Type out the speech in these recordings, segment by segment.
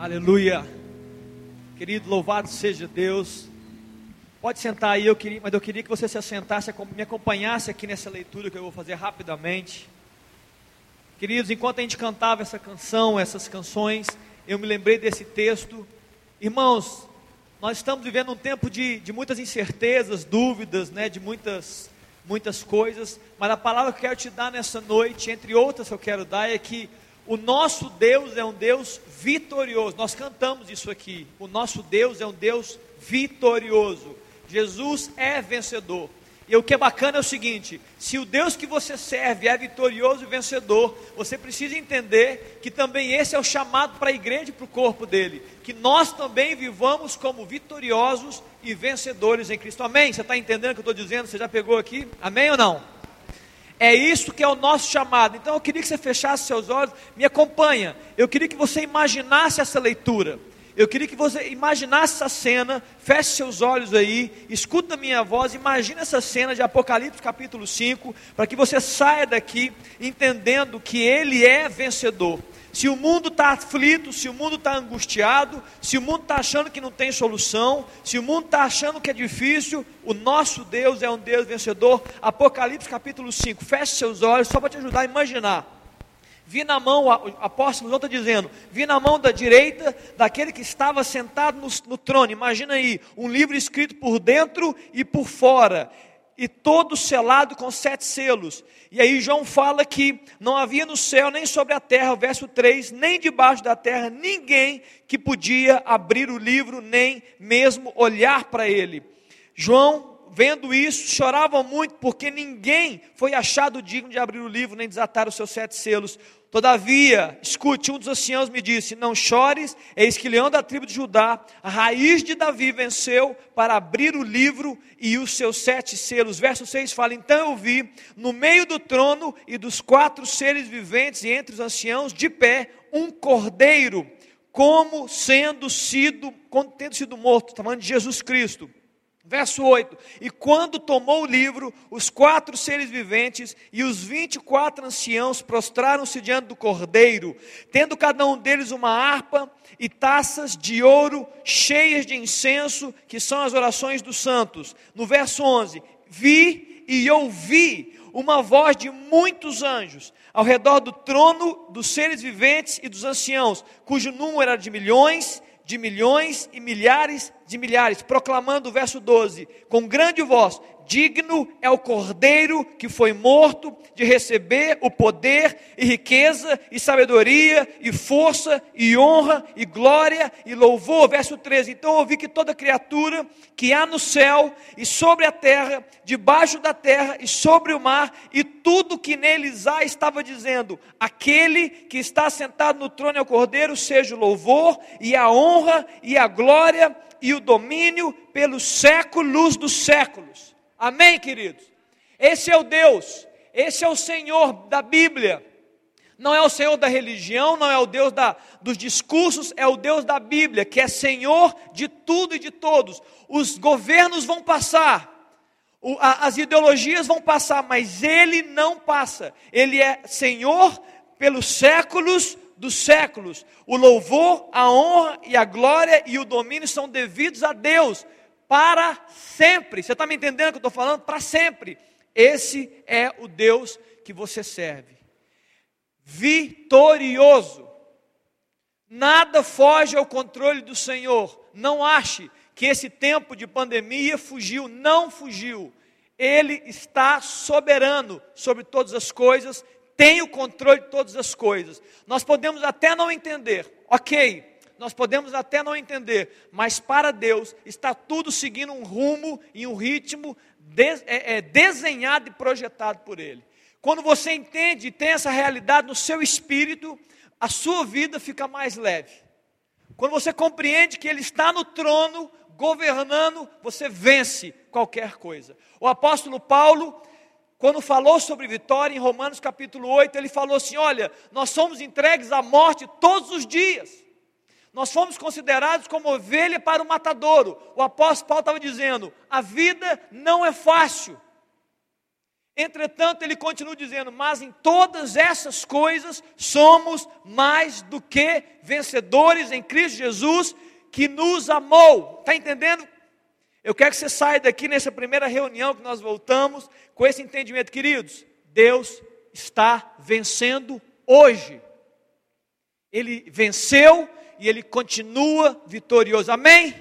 Aleluia. Querido, louvado seja Deus. Pode sentar aí, eu queria, mas eu queria que você se assentasse, me acompanhasse aqui nessa leitura que eu vou fazer rapidamente. Queridos, enquanto a gente cantava essa canção, essas canções, eu me lembrei desse texto. Irmãos, nós estamos vivendo um tempo de, de muitas incertezas, dúvidas, né, de muitas, muitas coisas, mas a palavra que eu quero te dar nessa noite, entre outras que eu quero dar, é que o nosso Deus é um Deus vitorioso. Nós cantamos isso aqui. O nosso Deus é um Deus vitorioso. Jesus é vencedor. E o que é bacana é o seguinte: se o Deus que você serve é vitorioso e vencedor, você precisa entender que também esse é o chamado para a igreja e para o corpo dele. Que nós também vivamos como vitoriosos e vencedores em Cristo. Amém? Você está entendendo o que eu estou dizendo? Você já pegou aqui? Amém ou não? É isso que é o nosso chamado. Então eu queria que você fechasse seus olhos, me acompanha. Eu queria que você imaginasse essa leitura. Eu queria que você imaginasse essa cena, feche seus olhos aí, escuta a minha voz, imagine essa cena de Apocalipse capítulo 5, para que você saia daqui entendendo que Ele é vencedor. Se o mundo está aflito, se o mundo está angustiado, se o mundo está achando que não tem solução, se o mundo está achando que é difícil, o nosso Deus é um Deus vencedor. Apocalipse capítulo 5, feche seus olhos, só para te ajudar a imaginar. Vi na mão, o apóstolo João está dizendo, vi na mão da direita daquele que estava sentado no, no trono. Imagina aí, um livro escrito por dentro e por fora e todo selado com sete selos. E aí João fala que não havia no céu nem sobre a terra, verso 3, nem debaixo da terra ninguém que podia abrir o livro, nem mesmo olhar para ele. João vendo isso, choravam muito, porque ninguém foi achado digno de abrir o livro nem desatar os seus sete selos. Todavia, escute, um dos anciãos me disse: Não chores, eis que leão da tribo de Judá, a raiz de Davi, venceu para abrir o livro e os seus sete selos. Verso 6 fala: Então eu vi, no meio do trono e dos quatro seres viventes, e entre os anciãos, de pé, um cordeiro, como sendo sido, tendo sido morto, está falando de Jesus Cristo Verso 8: E quando tomou o livro, os quatro seres viventes e os vinte e quatro anciãos prostraram-se diante do cordeiro, tendo cada um deles uma harpa e taças de ouro cheias de incenso, que são as orações dos santos. No verso 11: Vi e ouvi uma voz de muitos anjos ao redor do trono dos seres viventes e dos anciãos, cujo número era de milhões de milhões e milhares de milhares, proclamando o verso 12, com grande voz: Digno é o cordeiro que foi morto de receber o poder e riqueza e sabedoria e força e honra e glória e louvor. Verso 13. Então ouvi que toda criatura que há no céu e sobre a terra, debaixo da terra e sobre o mar e tudo que neles há estava dizendo: Aquele que está sentado no trono é o cordeiro, seja o louvor e a honra e a glória e o domínio pelos séculos dos séculos. Amém, queridos? Esse é o Deus, esse é o Senhor da Bíblia. Não é o Senhor da religião, não é o Deus da, dos discursos, é o Deus da Bíblia, que é Senhor de tudo e de todos. Os governos vão passar, o, a, as ideologias vão passar, mas Ele não passa. Ele é Senhor pelos séculos dos séculos. O louvor, a honra e a glória e o domínio são devidos a Deus para sempre. Você está me entendendo o que eu estou falando? Para sempre. Esse é o Deus que você serve. Vitorioso. Nada foge ao controle do Senhor. Não ache que esse tempo de pandemia fugiu. Não fugiu. Ele está soberano sobre todas as coisas, tem o controle de todas as coisas. Nós podemos até não entender, ok, nós podemos até não entender, mas para Deus está tudo seguindo um rumo e um ritmo de, é, é, desenhado e projetado por Ele. Quando você entende e tem essa realidade no seu espírito, a sua vida fica mais leve. Quando você compreende que Ele está no trono, governando, você vence qualquer coisa. O apóstolo Paulo, quando falou sobre vitória, em Romanos capítulo 8, ele falou assim: Olha, nós somos entregues à morte todos os dias. Nós fomos considerados como ovelha para o matadouro. O apóstolo Paulo estava dizendo: a vida não é fácil. Entretanto, ele continua dizendo: Mas em todas essas coisas somos mais do que vencedores em Cristo Jesus, que nos amou. Está entendendo? Eu quero que você saia daqui nessa primeira reunião que nós voltamos com esse entendimento, queridos. Deus está vencendo hoje. Ele venceu e ele continua vitorioso. Amém?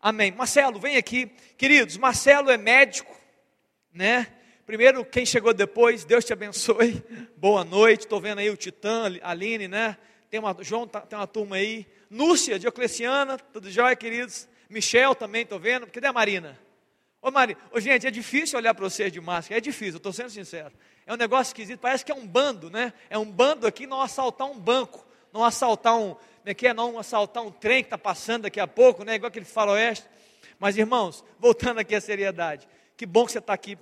Amém. Marcelo, vem aqui. Queridos, Marcelo é médico, né? Primeiro, quem chegou depois, Deus te abençoe. Boa noite. Estou vendo aí o Titã, a Aline, né? Tem uma, João, tá, tem uma turma aí. Núcia, Diocleciana, tudo jóia, queridos? Michel também, estou vendo. Cadê a Marina? Ô Marina, ô, gente, é difícil olhar para vocês de máscara, é difícil, estou sendo sincero. É um negócio esquisito, parece que é um bando, né? É um bando aqui não assaltar um banco, não assaltar um, né, que é não assaltar um trem que está passando daqui a pouco, né? Igual aquele faroeste. Mas irmãos, voltando aqui à seriedade, que bom que você está aqui.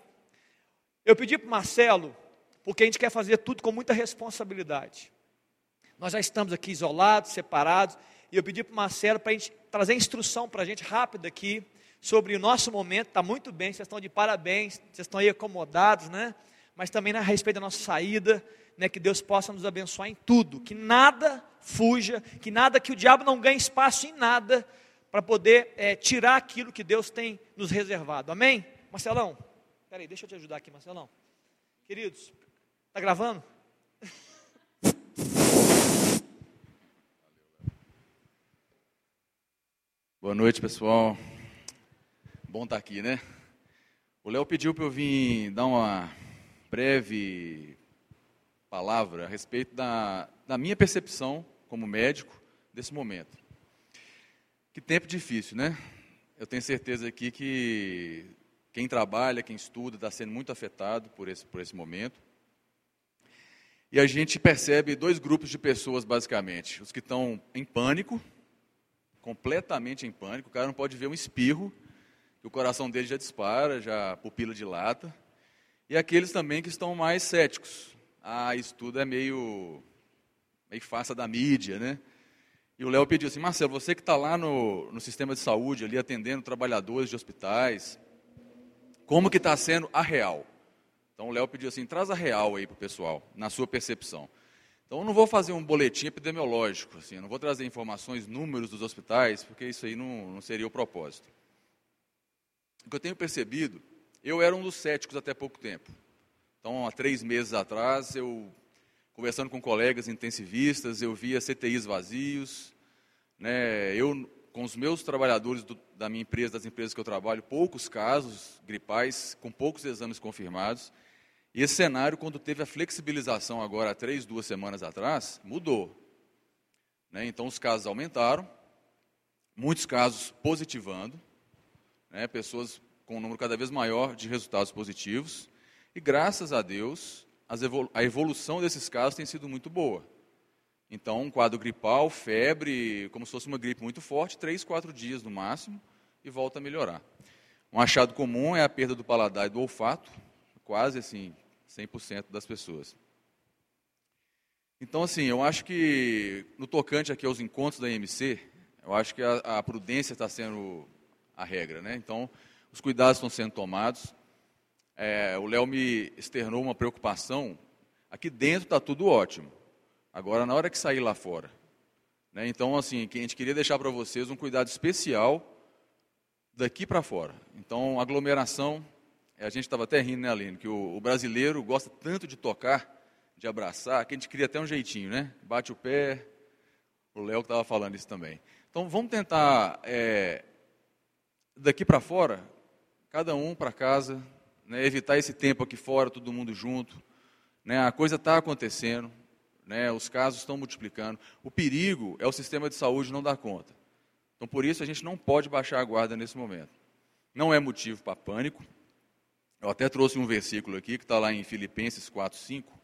Eu pedi para o Marcelo, porque a gente quer fazer tudo com muita responsabilidade. Nós já estamos aqui isolados, separados, e eu pedi para o Marcelo para a gente trazer instrução para a gente rápida aqui sobre o nosso momento. Está muito bem, vocês estão de parabéns, vocês estão aí acomodados, né? Mas também a respeito da nossa saída, né? Que Deus possa nos abençoar em tudo, que nada fuja, que nada, que o diabo não ganhe espaço em nada para poder é, tirar aquilo que Deus tem nos reservado. Amém? Marcelão, peraí, deixa eu te ajudar aqui, Marcelão. Queridos, está gravando? Boa noite, pessoal. Bom estar aqui, né? O Léo pediu para eu vir dar uma breve palavra a respeito da, da minha percepção como médico desse momento. Que tempo difícil, né? Eu tenho certeza aqui que quem trabalha, quem estuda, está sendo muito afetado por esse, por esse momento. E a gente percebe dois grupos de pessoas, basicamente: os que estão em pânico completamente em pânico, o cara não pode ver um espirro, que o coração dele já dispara, já pupila dilata. E aqueles também que estão mais céticos. Ah, isso tudo é meio, meio farsa da mídia, né? E o Léo pediu assim, Marcelo, você que está lá no, no sistema de saúde, ali atendendo trabalhadores de hospitais, como que está sendo a real? Então o Léo pediu assim, traz a real aí para o pessoal, na sua percepção. Então, eu não vou fazer um boletim epidemiológico, assim, não vou trazer informações, números dos hospitais, porque isso aí não, não seria o propósito. O que eu tenho percebido, eu era um dos céticos até pouco tempo. Então, há três meses atrás, eu, conversando com colegas intensivistas, eu via CTIs vazios, né, eu, com os meus trabalhadores do, da minha empresa, das empresas que eu trabalho, poucos casos gripais, com poucos exames confirmados, e esse cenário, quando teve a flexibilização agora, há três, duas semanas atrás, mudou. Né? Então, os casos aumentaram, muitos casos positivando, né? pessoas com um número cada vez maior de resultados positivos, e graças a Deus, a evolução desses casos tem sido muito boa. Então, um quadro gripal, febre, como se fosse uma gripe muito forte, três, quatro dias no máximo, e volta a melhorar. Um achado comum é a perda do paladar e do olfato, quase assim, 100% das pessoas. Então, assim, eu acho que no tocante aqui aos encontros da IMC, eu acho que a, a prudência está sendo a regra, né? Então, os cuidados estão sendo tomados. É, o Léo me externou uma preocupação. Aqui dentro está tudo ótimo. Agora, na hora que sair lá fora. Né? Então, assim, a gente queria deixar para vocês um cuidado especial daqui para fora. Então, aglomeração, é, a gente estava até rindo, né, Aline, que o, o, brasileiro gosta tanto de tocar, de abraçar, que a gente cria até um jeitinho, né? Bate o pé, o Léo estava falando isso também. Então vamos tentar, é, daqui para fora, cada um para casa, né, evitar esse tempo aqui fora, todo mundo junto. Né, a coisa está acontecendo, né, os casos estão multiplicando. O perigo é o sistema de saúde não dar conta. Então por isso a gente não pode baixar a guarda nesse momento. Não é motivo para pânico, eu até trouxe um versículo aqui que está lá em Filipenses 4, 5,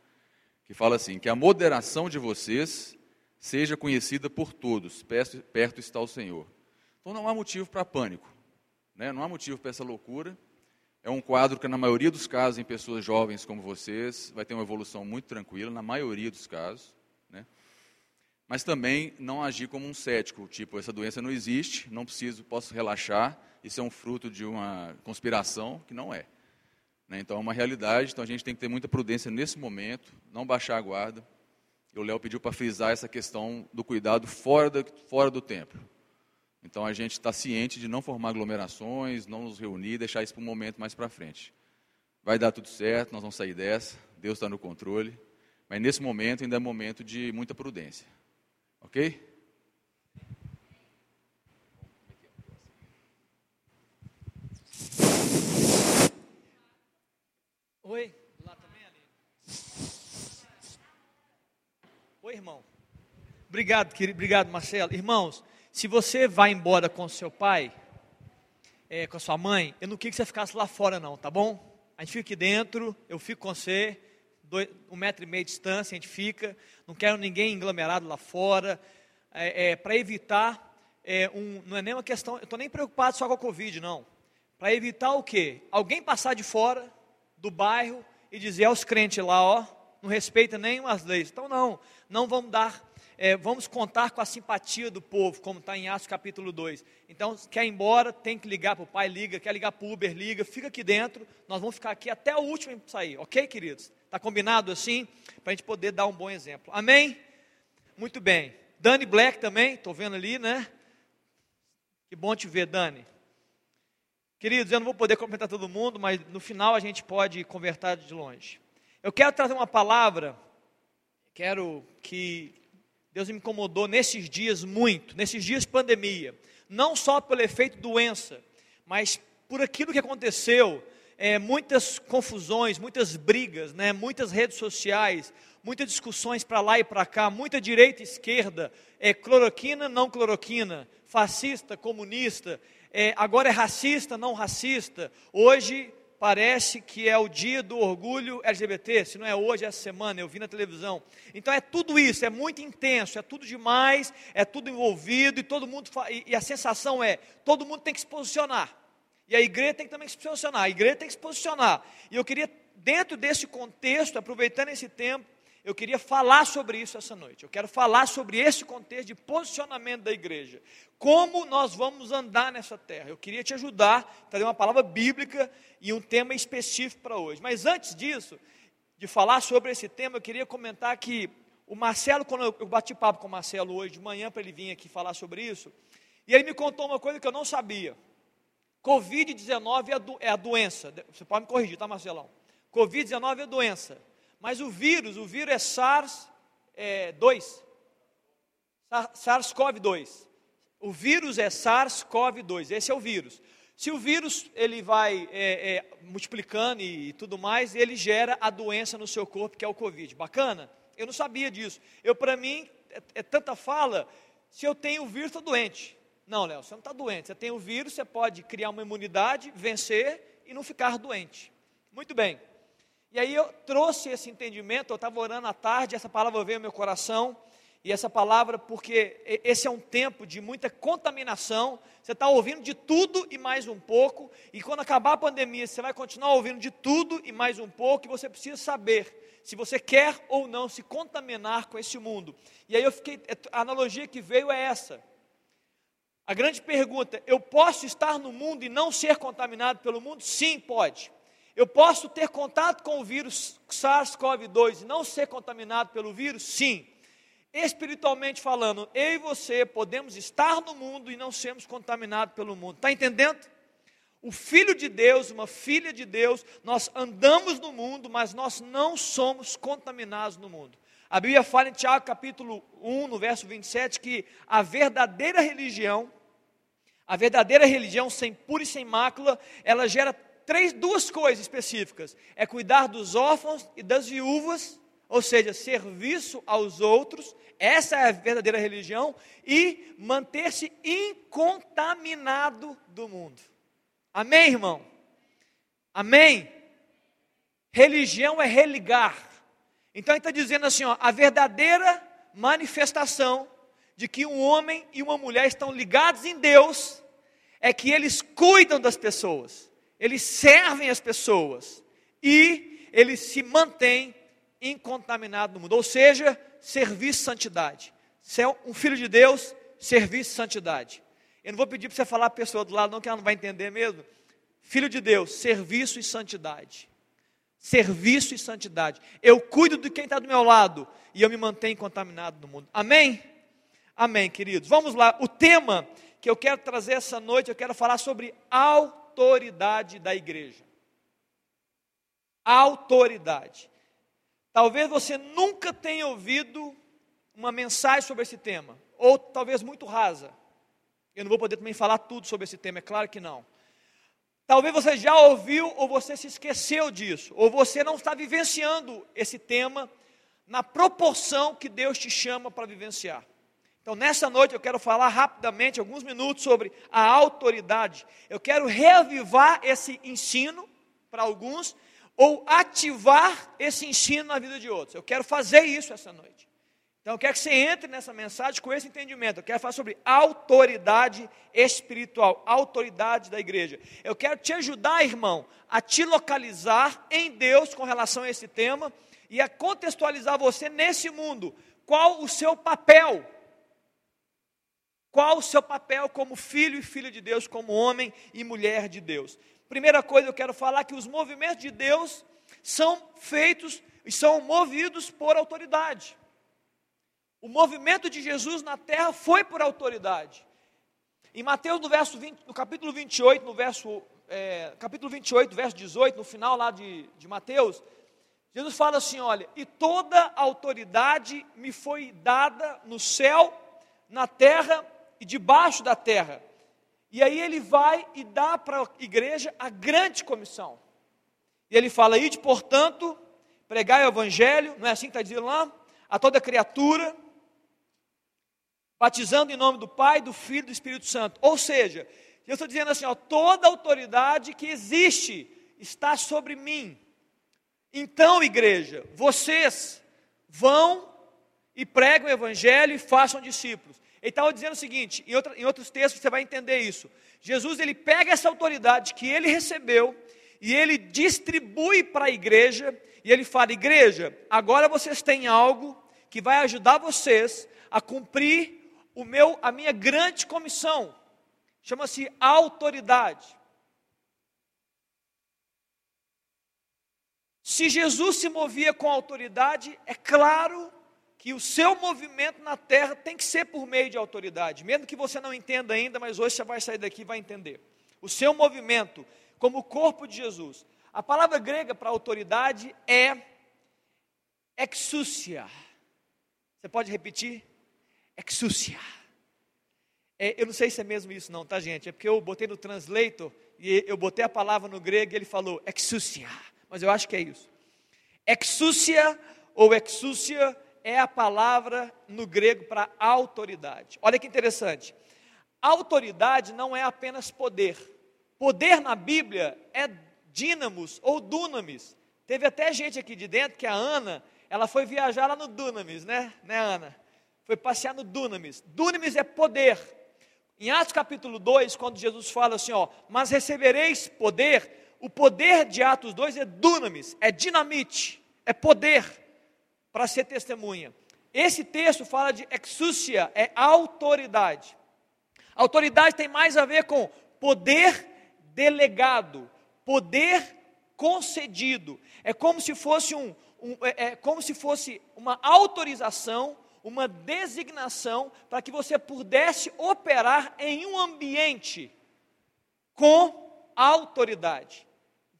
que fala assim: que a moderação de vocês seja conhecida por todos, perto, está o Senhor. Então não há motivo para pânico, né? não há motivo para essa loucura. É um quadro que, na maioria dos casos, em pessoas jovens como vocês, vai ter uma evolução muito tranquila, na maioria dos casos. Né? Mas também não agir como um cético, tipo, essa doença não existe, não preciso, posso relaxar, isso é um fruto de uma conspiração, que não é. Né? Então é uma realidade, então a gente tem que ter muita prudência nesse momento, não baixar a guarda. E o Léo pediu para frisar essa questão do cuidado fora, da, fora do templo. Então a gente está ciente de não formar aglomerações, não nos reunir, deixar isso para um momento mais para frente. Vai dar tudo certo, nós vamos sair dessa, Deus está no controle. Mas nesse momento ainda é momento de muita prudência. Ok? Oi, lá também, ali. Oi, irmão. Obrigado, querido. Obrigado, Marcelo. Irmãos, se você vai embora com seu pai, é, com a sua mãe, eu não queria que você ficasse lá fora, não, tá bom? A gente fica aqui dentro, eu fico com você, dois, um metro e meio de distância, a gente fica. Não quero ninguém aglomerado lá fora. É, é, Para evitar, é, um, não é nem uma questão, eu estou nem preocupado só com a Covid, não. Para evitar o quê? Alguém passar de fora do bairro e dizer aos crentes lá, ó, não respeita nem as leis. Então, não, não vamos dar é, vamos contar com a simpatia do povo, como está em Atos capítulo 2. Então, quer ir embora, tem que ligar para o pai, liga, quer ligar para o Uber, liga, fica aqui dentro, nós vamos ficar aqui até o último sair, ok, queridos? Está combinado assim? Para a gente poder dar um bom exemplo. Amém? Muito bem. Dani Black também, estou vendo ali, né? Que bom te ver, Dani. Queridos, eu não vou poder comentar todo mundo, mas no final a gente pode conversar de longe. Eu quero trazer uma palavra, quero que Deus me incomodou nesses dias muito, nesses dias de pandemia, não só pelo efeito doença, mas por aquilo que aconteceu, é, muitas confusões, muitas brigas, né, muitas redes sociais, muitas discussões para lá e para cá, muita direita e esquerda, é, cloroquina, não cloroquina, fascista, comunista, é, agora é racista, não racista. Hoje parece que é o dia do orgulho LGBT, se não é hoje, é essa semana, eu vi na televisão. Então é tudo isso, é muito intenso, é tudo demais, é tudo envolvido e todo mundo e, e a sensação é, todo mundo tem que se posicionar. E a igreja tem que também se posicionar, a igreja tem que se posicionar. E eu queria dentro desse contexto, aproveitando esse tempo, eu queria falar sobre isso essa noite. Eu quero falar sobre esse contexto de posicionamento da igreja. Como nós vamos andar nessa terra. Eu queria te ajudar, trazer uma palavra bíblica e um tema específico para hoje. Mas antes disso, de falar sobre esse tema, eu queria comentar que o Marcelo, quando eu bati papo com o Marcelo hoje de manhã para ele vir aqui falar sobre isso, e ele me contou uma coisa que eu não sabia. Covid-19 é, é a doença. Você pode me corrigir, tá, Marcelão? Covid-19 é doença. Mas o vírus, o vírus é SARS-2. É, SARS-CoV-2. O vírus é SARS-CoV-2. Esse é o vírus. Se o vírus ele vai é, é, multiplicando e, e tudo mais, ele gera a doença no seu corpo, que é o Covid. Bacana? Eu não sabia disso. Eu, para mim, é, é, tanta fala, se eu tenho o vírus, estou doente. Não, Léo, você não está doente. Você tem o vírus, você pode criar uma imunidade, vencer e não ficar doente. Muito bem. E aí eu trouxe esse entendimento, eu estava orando à tarde, essa palavra veio ao meu coração, e essa palavra, porque esse é um tempo de muita contaminação, você está ouvindo de tudo e mais um pouco, e quando acabar a pandemia, você vai continuar ouvindo de tudo e mais um pouco, e você precisa saber se você quer ou não se contaminar com esse mundo. E aí eu fiquei, a analogia que veio é essa. A grande pergunta: eu posso estar no mundo e não ser contaminado pelo mundo? Sim, pode. Eu posso ter contato com o vírus SARS-CoV-2 e não ser contaminado pelo vírus? Sim. Espiritualmente falando, eu e você podemos estar no mundo e não sermos contaminados pelo mundo. Está entendendo? O filho de Deus, uma filha de Deus, nós andamos no mundo, mas nós não somos contaminados no mundo. A Bíblia fala em Tiago capítulo 1, no verso 27, que a verdadeira religião, a verdadeira religião sem pura e sem mácula, ela gera três, duas coisas específicas: é cuidar dos órfãos e das viúvas, ou seja, serviço aos outros, essa é a verdadeira religião, e manter-se incontaminado do mundo. Amém, irmão? Amém? Religião é religar. Então ele está dizendo assim: ó, a verdadeira manifestação de que um homem e uma mulher estão ligados em Deus é que eles cuidam das pessoas eles servem as pessoas e eles se mantêm incontaminados no mundo. Ou seja, serviço santidade. Você é um filho de Deus, serviço santidade. Eu não vou pedir para você falar a pessoa do lado, não, que ela não vai entender mesmo. Filho de Deus, serviço e santidade. serviço e santidade. Eu cuido de quem está do meu lado e eu me mantenho contaminado no mundo. Amém? Amém, queridos. Vamos lá. O tema que eu quero trazer essa noite, eu quero falar sobre autoridade da igreja. Autoridade. Talvez você nunca tenha ouvido uma mensagem sobre esse tema, ou talvez muito rasa. Eu não vou poder também falar tudo sobre esse tema, é claro que não. Talvez você já ouviu ou você se esqueceu disso, ou você não está vivenciando esse tema na proporção que Deus te chama para vivenciar. Então, nessa noite eu quero falar rapidamente, alguns minutos, sobre a autoridade. Eu quero reavivar esse ensino para alguns, ou ativar esse ensino na vida de outros. Eu quero fazer isso essa noite. Então eu quero que você entre nessa mensagem com esse entendimento. Eu quero falar sobre autoridade espiritual, autoridade da igreja. Eu quero te ajudar, irmão, a te localizar em Deus com relação a esse tema e a contextualizar você nesse mundo. Qual o seu papel? Qual o seu papel como filho e filha de Deus, como homem e mulher de Deus? Primeira coisa, eu quero falar que os movimentos de Deus são feitos e são movidos por autoridade. O movimento de Jesus na terra foi por autoridade. Em Mateus, no, verso 20, no capítulo 28, no verso, é, capítulo 28, verso 18, no final lá de, de Mateus, Jesus fala assim: olha, e toda autoridade me foi dada no céu, na terra e debaixo da terra. E aí ele vai e dá para a igreja a grande comissão. E ele fala: ide, portanto, pregai o evangelho, não é assim que está dizendo lá? A toda criatura, batizando em nome do Pai, do Filho e do Espírito Santo. Ou seja, eu estou dizendo assim, ó, toda autoridade que existe está sobre mim. Então, igreja, vocês vão e pregam o evangelho e façam discípulos. Ele estava dizendo o seguinte, em, outra, em outros textos você vai entender isso. Jesus ele pega essa autoridade que ele recebeu e ele distribui para a igreja e ele fala: igreja, agora vocês têm algo que vai ajudar vocês a cumprir o meu, a minha grande comissão. Chama-se autoridade. Se Jesus se movia com autoridade, é claro que o seu movimento na terra tem que ser por meio de autoridade, mesmo que você não entenda ainda, mas hoje você vai sair daqui e vai entender. O seu movimento, como o corpo de Jesus. A palavra grega para autoridade é exousia. Você pode repetir? exúcia. É, eu não sei se é mesmo isso não, tá gente? É porque eu botei no translator e eu botei a palavra no grego e ele falou exúcia. Mas eu acho que é isso. Exúcia ou exúcia é a palavra no grego para autoridade. Olha que interessante. Autoridade não é apenas poder. Poder na Bíblia é dínamos ou dunamis. Teve até gente aqui de dentro que a Ana, ela foi viajar lá no Dunamis, né? Né, Ana? foi passear no Dunamis. Dunamis é poder. Em Atos capítulo 2, quando Jesus fala assim, ó, mas recebereis poder, o poder de Atos 2 é dunamis, é dinamite, é poder para ser testemunha. Esse texto fala de exúcia, é autoridade. Autoridade tem mais a ver com poder delegado, poder concedido. É como se fosse um, um é, é como se fosse uma autorização uma designação para que você pudesse operar em um ambiente com autoridade.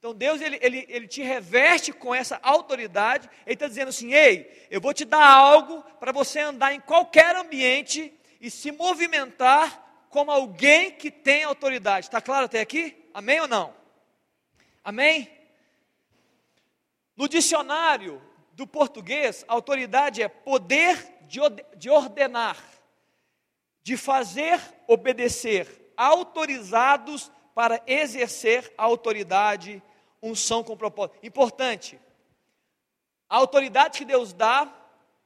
Então Deus ele, ele, ele te reveste com essa autoridade, Ele está dizendo assim: ei, eu vou te dar algo para você andar em qualquer ambiente e se movimentar como alguém que tem autoridade. Está claro até aqui? Amém ou não? Amém? No dicionário do português, autoridade é poder de ordenar, de fazer obedecer, autorizados para exercer a autoridade, unção com propósito. Importante, a autoridade que Deus dá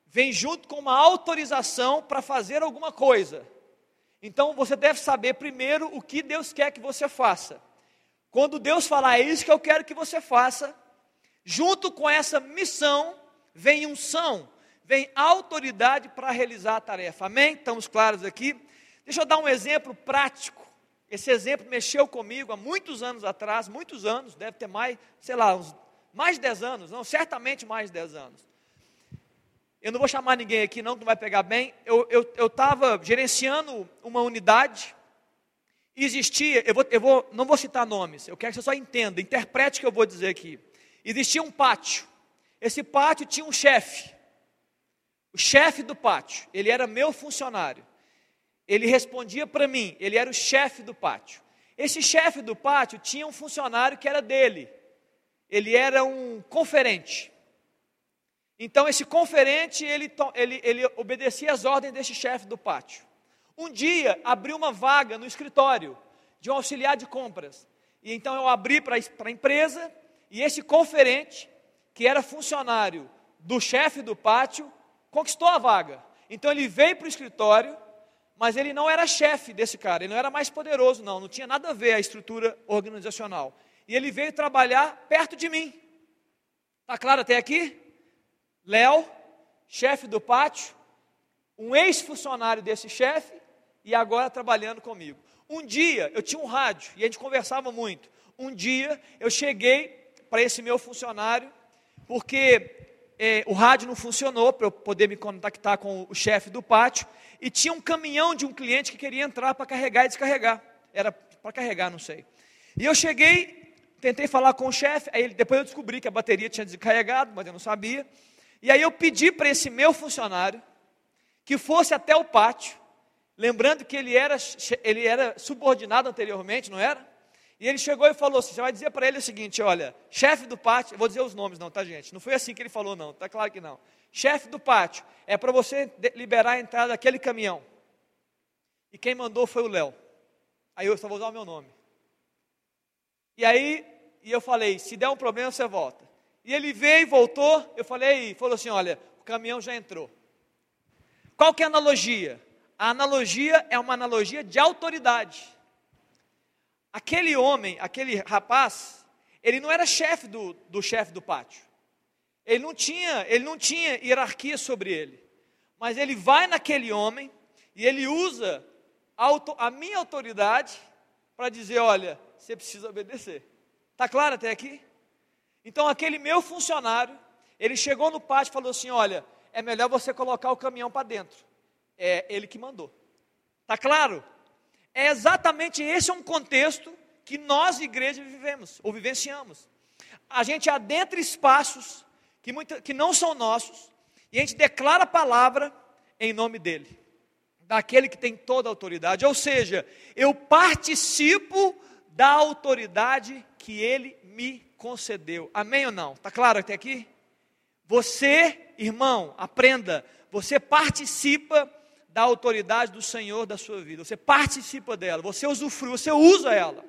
vem junto com uma autorização para fazer alguma coisa. Então você deve saber primeiro o que Deus quer que você faça. Quando Deus falar, é isso que eu quero que você faça, junto com essa missão vem unção, vem autoridade para realizar a tarefa. Amém? Estamos claros aqui? Deixa eu dar um exemplo prático. Esse exemplo mexeu comigo há muitos anos atrás, muitos anos, deve ter mais, sei lá, uns Mais de 10 anos, não, certamente mais de 10 anos. Eu não vou chamar ninguém aqui, não, que não vai pegar bem. Eu estava gerenciando uma unidade. Existia, eu, vou, eu vou, não vou citar nomes, eu quero que você só entenda, interprete o que eu vou dizer aqui. Existia um pátio. Esse pátio tinha um chefe. O chefe do pátio, ele era meu funcionário. Ele respondia para mim, ele era o chefe do pátio. Esse chefe do pátio tinha um funcionário que era dele. Ele era um conferente. Então, esse conferente, ele, ele, ele obedecia às ordens desse chefe do pátio. Um dia, abriu uma vaga no escritório de um auxiliar de compras. E então eu abri para a empresa, e esse conferente, que era funcionário do chefe do pátio, conquistou a vaga. Então ele veio para o escritório, mas ele não era chefe desse cara, ele não era mais poderoso, não, não tinha nada a ver a estrutura organizacional. E ele veio trabalhar perto de mim. Está claro até aqui? Léo, chefe do pátio, um ex-funcionário desse chefe e agora trabalhando comigo. Um dia eu tinha um rádio e a gente conversava muito. Um dia eu cheguei para esse meu funcionário porque é, o rádio não funcionou para eu poder me contactar com o chefe do pátio e tinha um caminhão de um cliente que queria entrar para carregar e descarregar. Era para carregar, não sei. E eu cheguei, tentei falar com o chefe, aí depois eu descobri que a bateria tinha descarregado, mas eu não sabia. E aí eu pedi para esse meu funcionário que fosse até o pátio, lembrando que ele era, ele era subordinado anteriormente, não era? E ele chegou e falou assim: você vai dizer para ele o seguinte: olha, chefe do pátio, vou dizer os nomes, não, tá, gente? Não foi assim que ele falou, não, tá claro que não. Chefe do pátio, é para você liberar a entrada daquele caminhão. E quem mandou foi o Léo. Aí eu só vou usar o meu nome. E aí, e eu falei: se der um problema, você volta. E ele veio e voltou. Eu falei, falou assim: olha, o caminhão já entrou. Qual que é a analogia? A analogia é uma analogia de autoridade. Aquele homem, aquele rapaz, ele não era chefe do, do chefe do pátio. Ele não tinha, ele não tinha hierarquia sobre ele. Mas ele vai naquele homem e ele usa a, a minha autoridade para dizer, olha, você precisa obedecer. Está claro até aqui? Então aquele meu funcionário, ele chegou no pátio e falou assim: olha, é melhor você colocar o caminhão para dentro. É ele que mandou. Tá claro? É exatamente esse um contexto que nós, igreja, vivemos ou vivenciamos. A gente adentra espaços que, muita, que não são nossos e a gente declara a palavra em nome dele, daquele que tem toda a autoridade. Ou seja, eu participo da autoridade que ele me concedeu. Amém ou não? Está claro até aqui? Você, irmão, aprenda, você participa da autoridade do Senhor da sua vida. Você participa dela, você usufrui, você usa ela.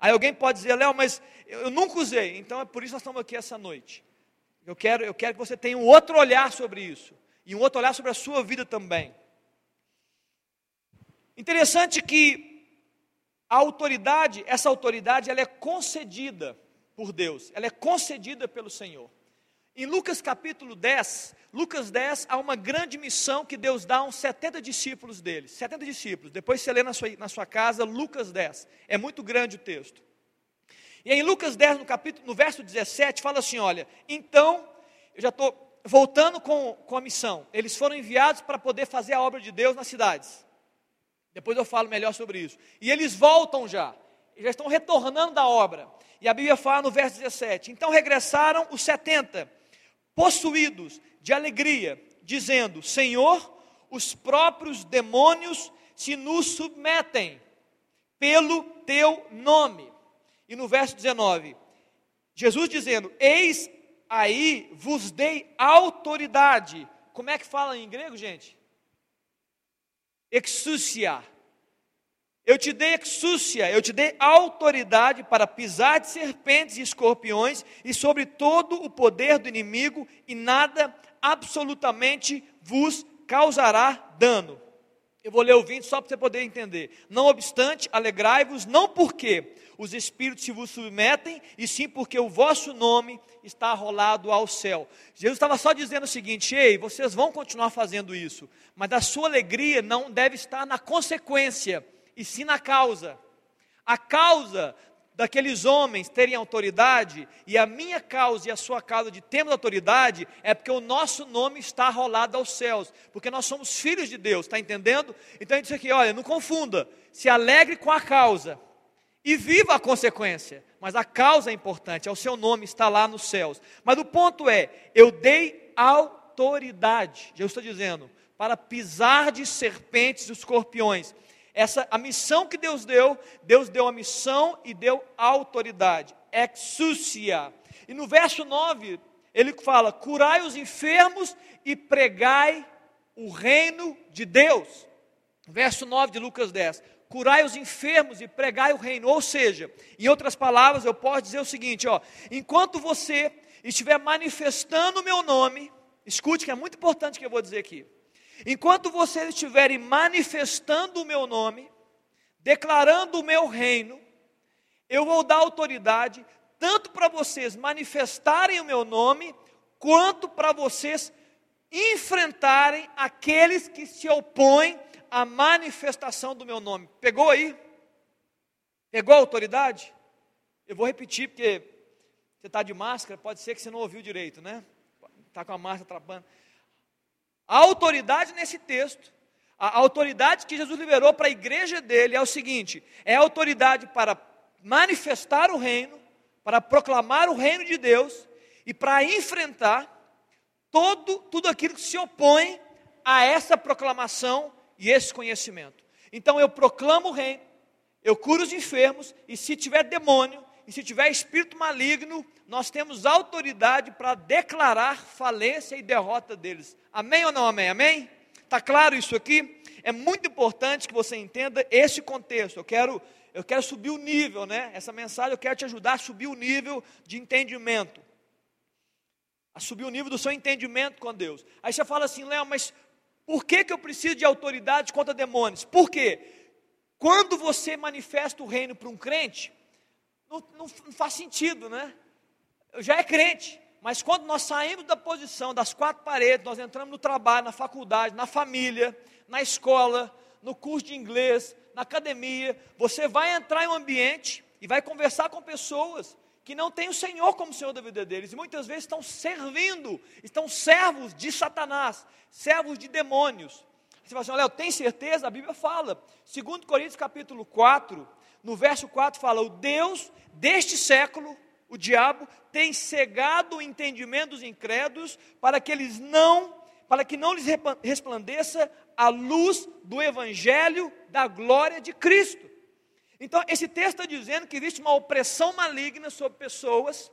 Aí alguém pode dizer, Léo, mas eu nunca usei. Então é por isso que nós estamos aqui essa noite. Eu quero, eu quero que você tenha um outro olhar sobre isso. E um outro olhar sobre a sua vida também. Interessante que a autoridade, essa autoridade, ela é concedida por Deus, ela é concedida pelo Senhor. Em Lucas capítulo 10, Lucas 10, há uma grande missão que Deus dá a uns 70 discípulos deles. 70 discípulos. Depois você lê na sua, na sua casa Lucas 10. É muito grande o texto. E em Lucas 10, no capítulo, no verso 17, fala assim: olha, então, eu já estou voltando com, com a missão. Eles foram enviados para poder fazer a obra de Deus nas cidades. Depois eu falo melhor sobre isso. E eles voltam já. Já estão retornando da obra. E a Bíblia fala no verso 17: Então regressaram os 70, possuídos de alegria, dizendo: Senhor, os próprios demônios se nos submetem pelo teu nome. E no verso 19, Jesus dizendo: Eis aí vos dei autoridade. Como é que fala em grego, gente? Exúcia eu te dei exúcia, eu te dei autoridade para pisar de serpentes e escorpiões e sobre todo o poder do inimigo, e nada absolutamente vos causará dano. Eu vou ler o 20 só para você poder entender. Não obstante, alegrai-vos, não porque os espíritos se vos submetem, e sim porque o vosso nome está arrolado ao céu. Jesus estava só dizendo o seguinte: ei, vocês vão continuar fazendo isso, mas a sua alegria não deve estar na consequência e sim na causa. A causa daqueles homens terem autoridade, e a minha causa e a sua causa de termos autoridade, é porque o nosso nome está rolado aos céus, porque nós somos filhos de Deus, está entendendo? Então a gente diz aqui, olha, não confunda, se alegre com a causa e viva a consequência, mas a causa é importante, é o seu nome está lá nos céus. Mas o ponto é, eu dei autoridade, Jesus está dizendo, para pisar de serpentes e escorpiões. Essa a missão que Deus deu, Deus deu a missão e deu autoridade. Exúcia. E no verso 9, ele fala: curai os enfermos e pregai o reino de Deus. Verso 9 de Lucas 10. Curai os enfermos e pregai o reino. Ou seja, em outras palavras, eu posso dizer o seguinte: ó, enquanto você estiver manifestando o meu nome, escute que é muito importante o que eu vou dizer aqui. Enquanto vocês estiverem manifestando o meu nome, declarando o meu reino, eu vou dar autoridade tanto para vocês manifestarem o meu nome, quanto para vocês enfrentarem aqueles que se opõem à manifestação do meu nome. Pegou aí? Pegou a autoridade? Eu vou repetir, porque você está de máscara, pode ser que você não ouviu direito, né? Está com a máscara atrapalhando. A autoridade nesse texto, a autoridade que Jesus liberou para a igreja dele é o seguinte: é a autoridade para manifestar o reino, para proclamar o reino de Deus e para enfrentar todo, tudo aquilo que se opõe a essa proclamação e esse conhecimento. Então eu proclamo o reino, eu curo os enfermos, e se tiver demônio, e se tiver espírito maligno, nós temos autoridade para declarar falência e derrota deles. Amém ou não amém? Amém? Está claro isso aqui? É muito importante que você entenda esse contexto. Eu quero, eu quero subir o nível, né? Essa mensagem eu quero te ajudar a subir o nível de entendimento. A subir o nível do seu entendimento com Deus. Aí você fala assim, Léo, mas por que, que eu preciso de autoridade contra demônios? Por quê? Quando você manifesta o reino para um crente, não, não, não faz sentido, né? Já é crente, mas quando nós saímos da posição das quatro paredes, nós entramos no trabalho, na faculdade, na família, na escola, no curso de inglês, na academia, você vai entrar em um ambiente e vai conversar com pessoas que não têm o Senhor como Senhor da vida deles, e muitas vezes estão servindo, estão servos de Satanás, servos de demônios. Você fala assim, olha, eu tenho certeza, a Bíblia fala, segundo Coríntios capítulo 4, no verso 4 fala: O Deus deste século, o diabo, tem cegado o entendimento dos incrédulos para que eles não, para que não lhes resplandeça a luz do evangelho da glória de Cristo. Então, esse texto está dizendo que existe uma opressão maligna sobre pessoas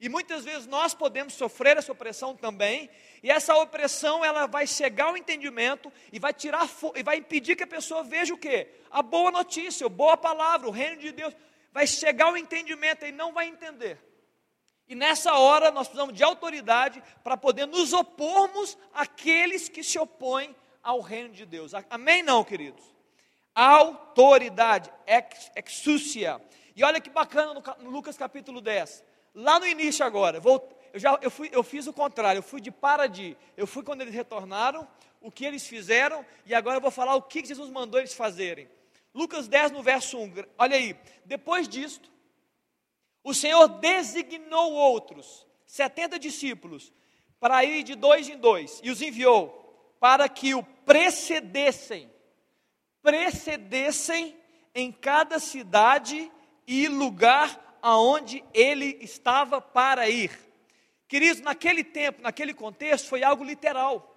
e muitas vezes nós podemos sofrer essa opressão também, e essa opressão ela vai cegar o entendimento e vai tirar e vai impedir que a pessoa veja o quê? A boa notícia, a boa palavra, o reino de Deus. Vai chegar o entendimento e não vai entender. E nessa hora nós precisamos de autoridade para poder nos opormos àqueles que se opõem ao reino de Deus. Amém não, queridos? Autoridade, ex, exúcia. E olha que bacana no, no Lucas capítulo 10 lá no início agora, vou, eu, já, eu, fui, eu fiz o contrário, eu fui de para de, eu fui quando eles retornaram, o que eles fizeram, e agora eu vou falar o que Jesus mandou eles fazerem. Lucas 10, no verso 1, olha aí, depois disto, o Senhor designou outros, 70 discípulos, para ir de dois em dois, e os enviou para que o precedessem, precedessem em cada cidade e lugar aonde ele estava para ir. Queridos, naquele tempo, naquele contexto, foi algo literal.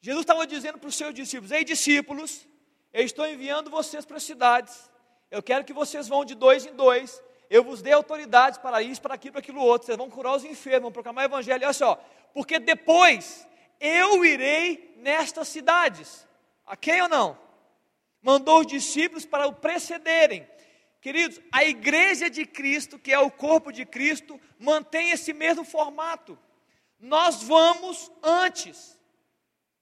Jesus estava dizendo para os seus discípulos: Ei, discípulos, eu estou enviando vocês para as cidades. Eu quero que vocês vão de dois em dois. Eu vos dei autoridades para isso, para aquilo, para aquilo outro. Vocês vão curar os enfermos, vão proclamar o evangelho. Olha só, porque depois eu irei nestas cidades. Ok ou não? Mandou os discípulos para o precederem. Queridos, a igreja de Cristo, que é o corpo de Cristo, mantém esse mesmo formato. Nós vamos antes.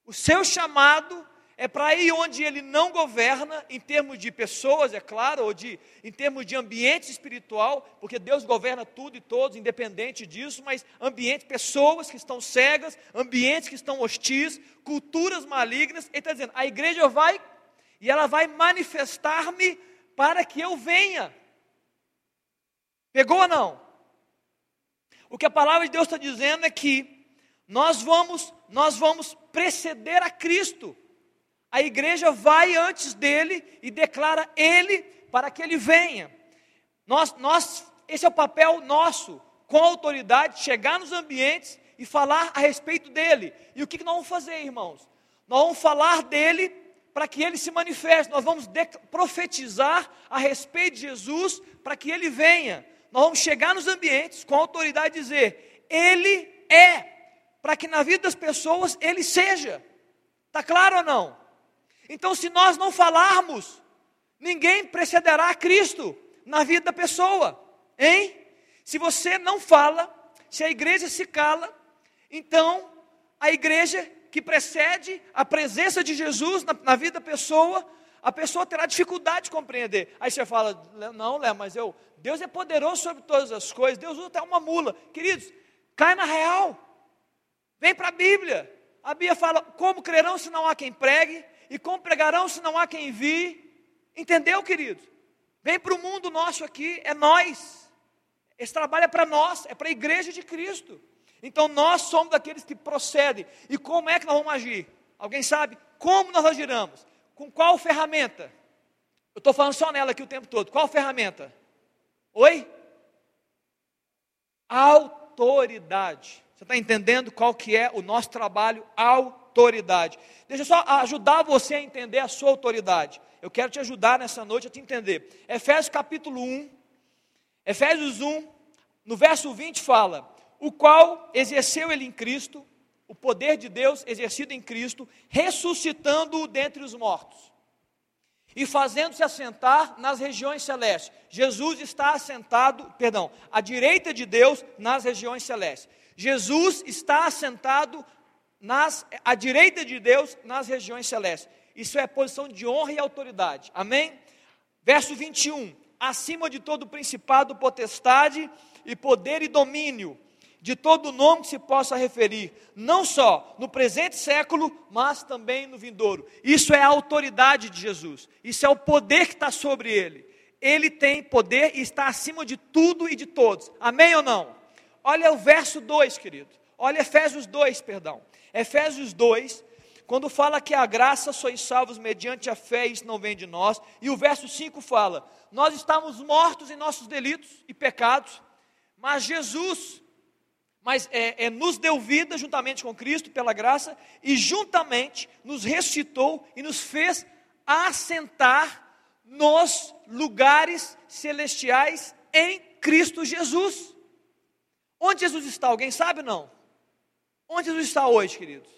O seu chamado é para ir onde ele não governa, em termos de pessoas, é claro, ou de, em termos de ambiente espiritual, porque Deus governa tudo e todos, independente disso, mas ambiente, pessoas que estão cegas, ambientes que estão hostis, culturas malignas. Ele está dizendo: a igreja vai e ela vai manifestar-me para que eu venha. Pegou ou não? O que a palavra de Deus está dizendo é que nós vamos, nós vamos preceder a Cristo. A igreja vai antes dele e declara ele para que ele venha. Nós, nós, esse é o papel nosso, com autoridade, chegar nos ambientes e falar a respeito dele. E o que nós vamos fazer, irmãos? Nós vamos falar dele para que ele se manifeste, nós vamos profetizar a respeito de Jesus para que ele venha. Nós vamos chegar nos ambientes com autoridade e dizer: Ele é, para que na vida das pessoas ele seja. Está claro ou não? Então, se nós não falarmos, ninguém precederá a Cristo na vida da pessoa, hein? Se você não fala, se a igreja se cala, então a igreja que precede a presença de Jesus na, na vida da pessoa, a pessoa terá dificuldade de compreender. Aí você fala, não, Léo, mas eu, Deus é poderoso sobre todas as coisas, Deus usa até uma mula. Queridos, cai na real, vem para a Bíblia. A Bíblia fala, como crerão se não há quem pregue, e como pregarão se não há quem envie. Entendeu, querido? Vem para o mundo nosso aqui, é nós. Esse trabalho é para nós, é para a igreja de Cristo. Então nós somos daqueles que procedem. E como é que nós vamos agir? Alguém sabe? Como nós agiremos? Com qual ferramenta? Eu estou falando só nela aqui o tempo todo. Qual ferramenta? Oi? Autoridade. Você está entendendo qual que é o nosso trabalho? Autoridade. Deixa eu só ajudar você a entender a sua autoridade. Eu quero te ajudar nessa noite a te entender. Efésios capítulo 1. Efésios 1, no verso 20 fala: o qual exerceu ele em Cristo, o poder de Deus exercido em Cristo, ressuscitando-o dentre os mortos e fazendo-se assentar nas regiões celestes. Jesus está assentado, perdão, à direita de Deus nas regiões celestes. Jesus está assentado nas, à direita de Deus nas regiões celestes. Isso é posição de honra e autoridade. Amém? Verso 21. Acima de todo principado, potestade e poder e domínio de todo nome que se possa referir, não só no presente século, mas também no vindouro. Isso é a autoridade de Jesus, isso é o poder que está sobre ele. Ele tem poder e está acima de tudo e de todos. Amém ou não? Olha o verso 2, querido. Olha Efésios 2, perdão. Efésios 2, quando fala que a graça sois salvos mediante a fé, isso não vem de nós. E o verso 5 fala: Nós estamos mortos em nossos delitos e pecados, mas Jesus mas é, é, nos deu vida juntamente com Cristo pela graça e juntamente nos ressuscitou e nos fez assentar nos lugares celestiais em Cristo Jesus. Onde Jesus está? Alguém sabe não? Onde Jesus está hoje, queridos?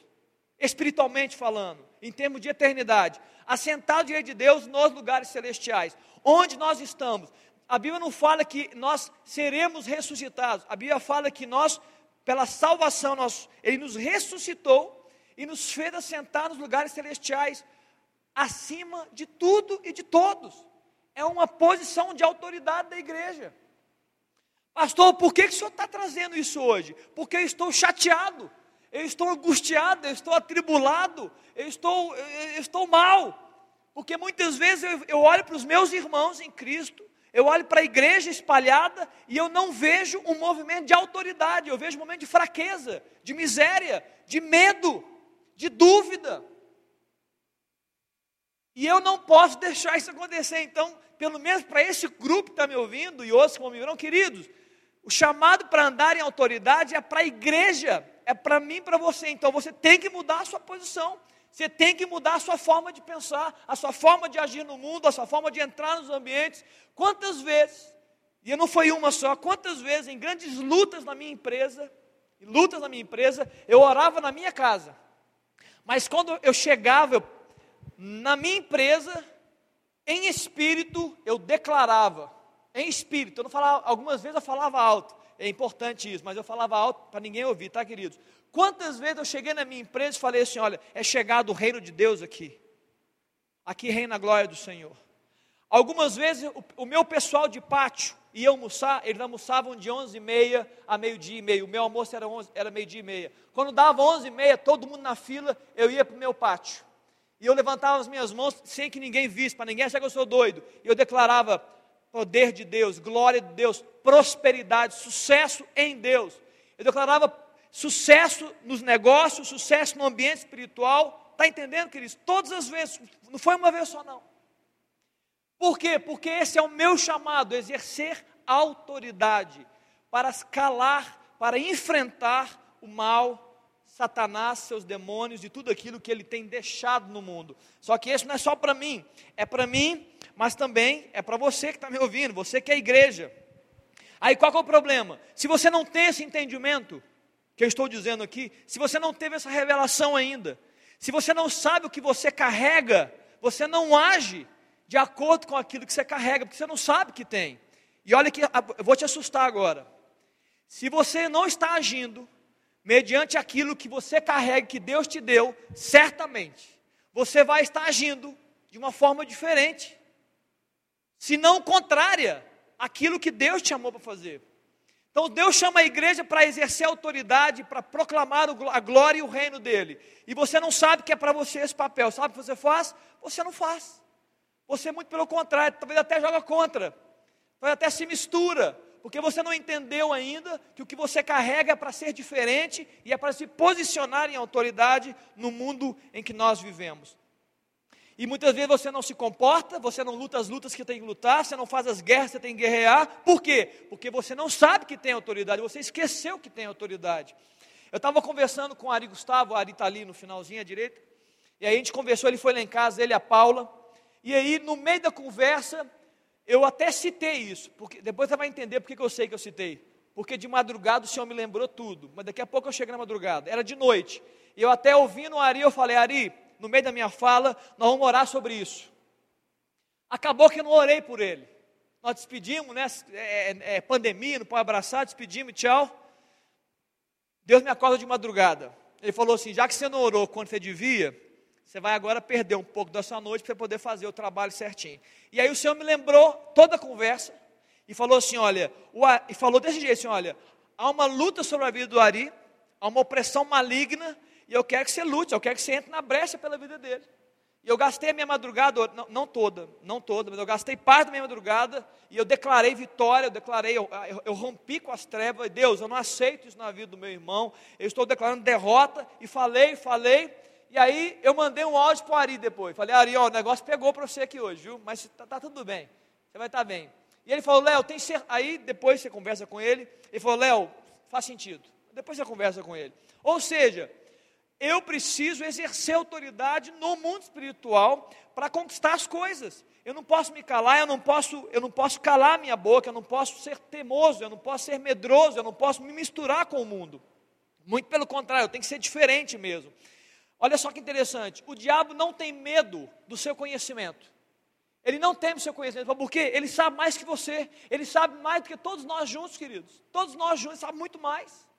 Espiritualmente falando, em termos de eternidade, assentado diante de Deus nos lugares celestiais. Onde nós estamos? A Bíblia não fala que nós seremos ressuscitados. A Bíblia fala que nós, pela salvação, nós, Ele nos ressuscitou e nos fez assentar nos lugares celestiais, acima de tudo e de todos. É uma posição de autoridade da igreja. Pastor, por que, que o senhor está trazendo isso hoje? Porque eu estou chateado, eu estou angustiado, eu estou atribulado, eu estou, eu estou mal. Porque muitas vezes eu, eu olho para os meus irmãos em Cristo eu olho para a igreja espalhada e eu não vejo um movimento de autoridade, eu vejo um momento de fraqueza, de miséria, de medo, de dúvida. E eu não posso deixar isso acontecer. Então, pelo menos para esse grupo que está me ouvindo e outros que me ouvirão, queridos, o chamado para andar em autoridade é para a igreja, é para mim e para você. Então, você tem que mudar a sua posição. Você tem que mudar a sua forma de pensar, a sua forma de agir no mundo, a sua forma de entrar nos ambientes. Quantas vezes, e não foi uma só, quantas vezes em grandes lutas na minha empresa, lutas na minha empresa, eu orava na minha casa. Mas quando eu chegava eu, na minha empresa, em espírito, eu declarava, em espírito, eu não falava, algumas vezes eu falava alto, é importante isso, mas eu falava alto para ninguém ouvir, tá, queridos? Quantas vezes eu cheguei na minha empresa e falei assim: olha, é chegado o reino de Deus aqui. Aqui reina a glória do Senhor. Algumas vezes o, o meu pessoal de pátio ia almoçar, eles almoçavam de 11 e meia a meio-dia e meio. O meu almoço era, era meio-dia e meia. Quando dava 11 e meia, todo mundo na fila, eu ia para o meu pátio. E eu levantava as minhas mãos sem que ninguém visse, para ninguém achar que eu sou doido. E eu declarava: poder de Deus, glória de Deus, prosperidade, sucesso em Deus. Eu declarava sucesso nos negócios, sucesso no ambiente espiritual. Está entendendo, queridos? Todas as vezes, não foi uma vez só, não. Por quê? Porque esse é o meu chamado, exercer autoridade para calar, para enfrentar o mal, Satanás, seus demônios e tudo aquilo que ele tem deixado no mundo. Só que isso não é só para mim, é para mim, mas também é para você que está me ouvindo, você que é igreja. Aí qual é o problema? Se você não tem esse entendimento que eu estou dizendo aqui, se você não teve essa revelação ainda, se você não sabe o que você carrega, você não age de acordo com aquilo que você carrega, porque você não sabe que tem. E olha que eu vou te assustar agora. Se você não está agindo mediante aquilo que você carrega, que Deus te deu, certamente você vai estar agindo de uma forma diferente, se não contrária àquilo que Deus te chamou para fazer. Então Deus chama a igreja para exercer autoridade, para proclamar a glória e o reino dele. E você não sabe que é para você esse papel. Sabe o que você faz? Você não faz. Você, muito pelo contrário, talvez até joga contra. Talvez até se mistura porque você não entendeu ainda que o que você carrega é para ser diferente e é para se posicionar em autoridade no mundo em que nós vivemos. E muitas vezes você não se comporta, você não luta as lutas que tem que lutar, você não faz as guerras que tem que guerrear. Por quê? Porque você não sabe que tem autoridade, você esqueceu que tem autoridade. Eu estava conversando com o Ari Gustavo, o Ari está ali no finalzinho à direita, e aí a gente conversou, ele foi lá em casa, ele e a Paula, e aí no meio da conversa, eu até citei isso, porque depois você vai entender porque que eu sei que eu citei. Porque de madrugada o Senhor me lembrou tudo, mas daqui a pouco eu chego na madrugada. Era de noite. E eu até ouvindo o Ari, eu falei, Ari, no meio da minha fala, nós vamos orar sobre isso. Acabou que eu não orei por ele. Nós despedimos, né? É, é, é pandemia, não pode abraçar, despedimos, tchau. Deus me acorda de madrugada. Ele falou assim: já que você não orou quando você devia, você vai agora perder um pouco da sua noite para poder fazer o trabalho certinho. E aí o Senhor me lembrou toda a conversa e falou assim: olha, e falou desse jeito assim: olha, há uma luta sobre a vida do Ari, há uma opressão maligna, e eu quero que você lute, eu quero que você entre na brecha pela vida dele. E eu gastei a minha madrugada, não, não, toda, não toda, mas eu gastei parte da minha madrugada e eu declarei vitória, eu declarei, eu, eu, eu, rompi com as trevas, Deus, eu não aceito isso na vida do meu irmão, eu estou declarando derrota, e falei, falei, e aí eu mandei um áudio para o Ari depois. Falei, Ari, ó, o negócio pegou para você aqui hoje, viu? Mas tá, tá tudo bem. Você vai estar tá bem. E ele falou, Léo, tem certeza. Aí depois você conversa com ele. Ele falou, Léo, faz sentido. Depois você conversa com ele. Ou seja, eu preciso exercer autoridade no mundo espiritual para conquistar as coisas. Eu não posso me calar, eu não posso, eu não posso calar minha boca, eu não posso ser teimoso, eu não posso ser medroso, eu não posso me misturar com o mundo. Muito pelo contrário, eu tenho que ser diferente mesmo. Olha só que interessante, o diabo não tem medo do seu conhecimento. Ele não teme o seu conhecimento, por quê? Ele sabe mais que você, ele sabe mais do que todos nós juntos, queridos. Todos nós juntos sabem muito mais.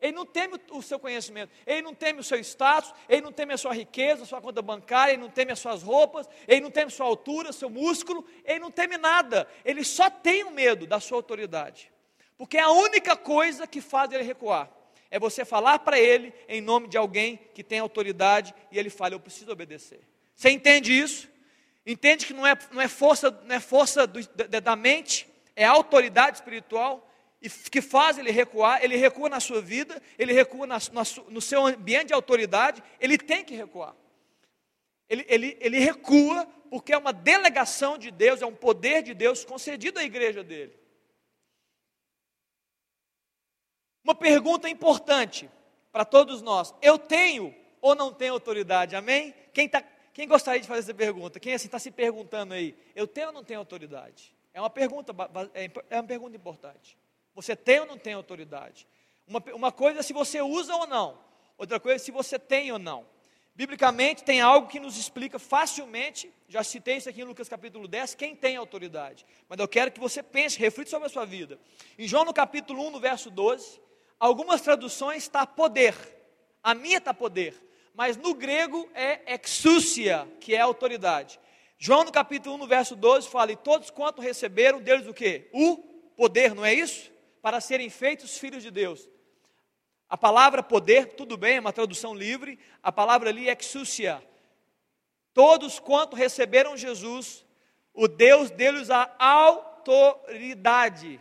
Ele não teme o seu conhecimento, ele não teme o seu status, ele não teme a sua riqueza, a sua conta bancária, ele não teme as suas roupas, ele não teme a sua altura, seu músculo, ele não teme nada, ele só tem o medo da sua autoridade, porque é a única coisa que faz ele recuar é você falar para ele em nome de alguém que tem autoridade e ele fala: Eu preciso obedecer. Você entende isso? Entende que não é, não é força, não é força do, da, da mente, é autoridade espiritual e que faz ele recuar. Ele recua na sua vida, ele recua na, na, no seu ambiente de autoridade, ele tem que recuar. Ele, ele, ele recua porque é uma delegação de Deus, é um poder de Deus concedido à igreja dele. Uma pergunta importante para todos nós: eu tenho ou não tenho autoridade? Amém? Quem, tá, quem gostaria de fazer essa pergunta? Quem assim está se perguntando aí? Eu tenho ou não tenho autoridade? É uma pergunta, é, é uma pergunta importante. Você tem ou não tem autoridade? Uma, uma coisa é se você usa ou não, outra coisa é se você tem ou não. Biblicamente tem algo que nos explica facilmente, já citei isso aqui em Lucas capítulo 10, quem tem autoridade. Mas eu quero que você pense, reflita sobre a sua vida. Em João no capítulo 1, no verso 12, Algumas traduções está poder, a minha está poder, mas no grego é exúcia, que é autoridade. João no capítulo 1, no verso 12, fala: E todos quanto receberam deles o quê? O poder, não é isso? Para serem feitos filhos de Deus. A palavra poder, tudo bem, é uma tradução livre, a palavra ali é exúcia. Todos quanto receberam Jesus, o Deus deles a autoridade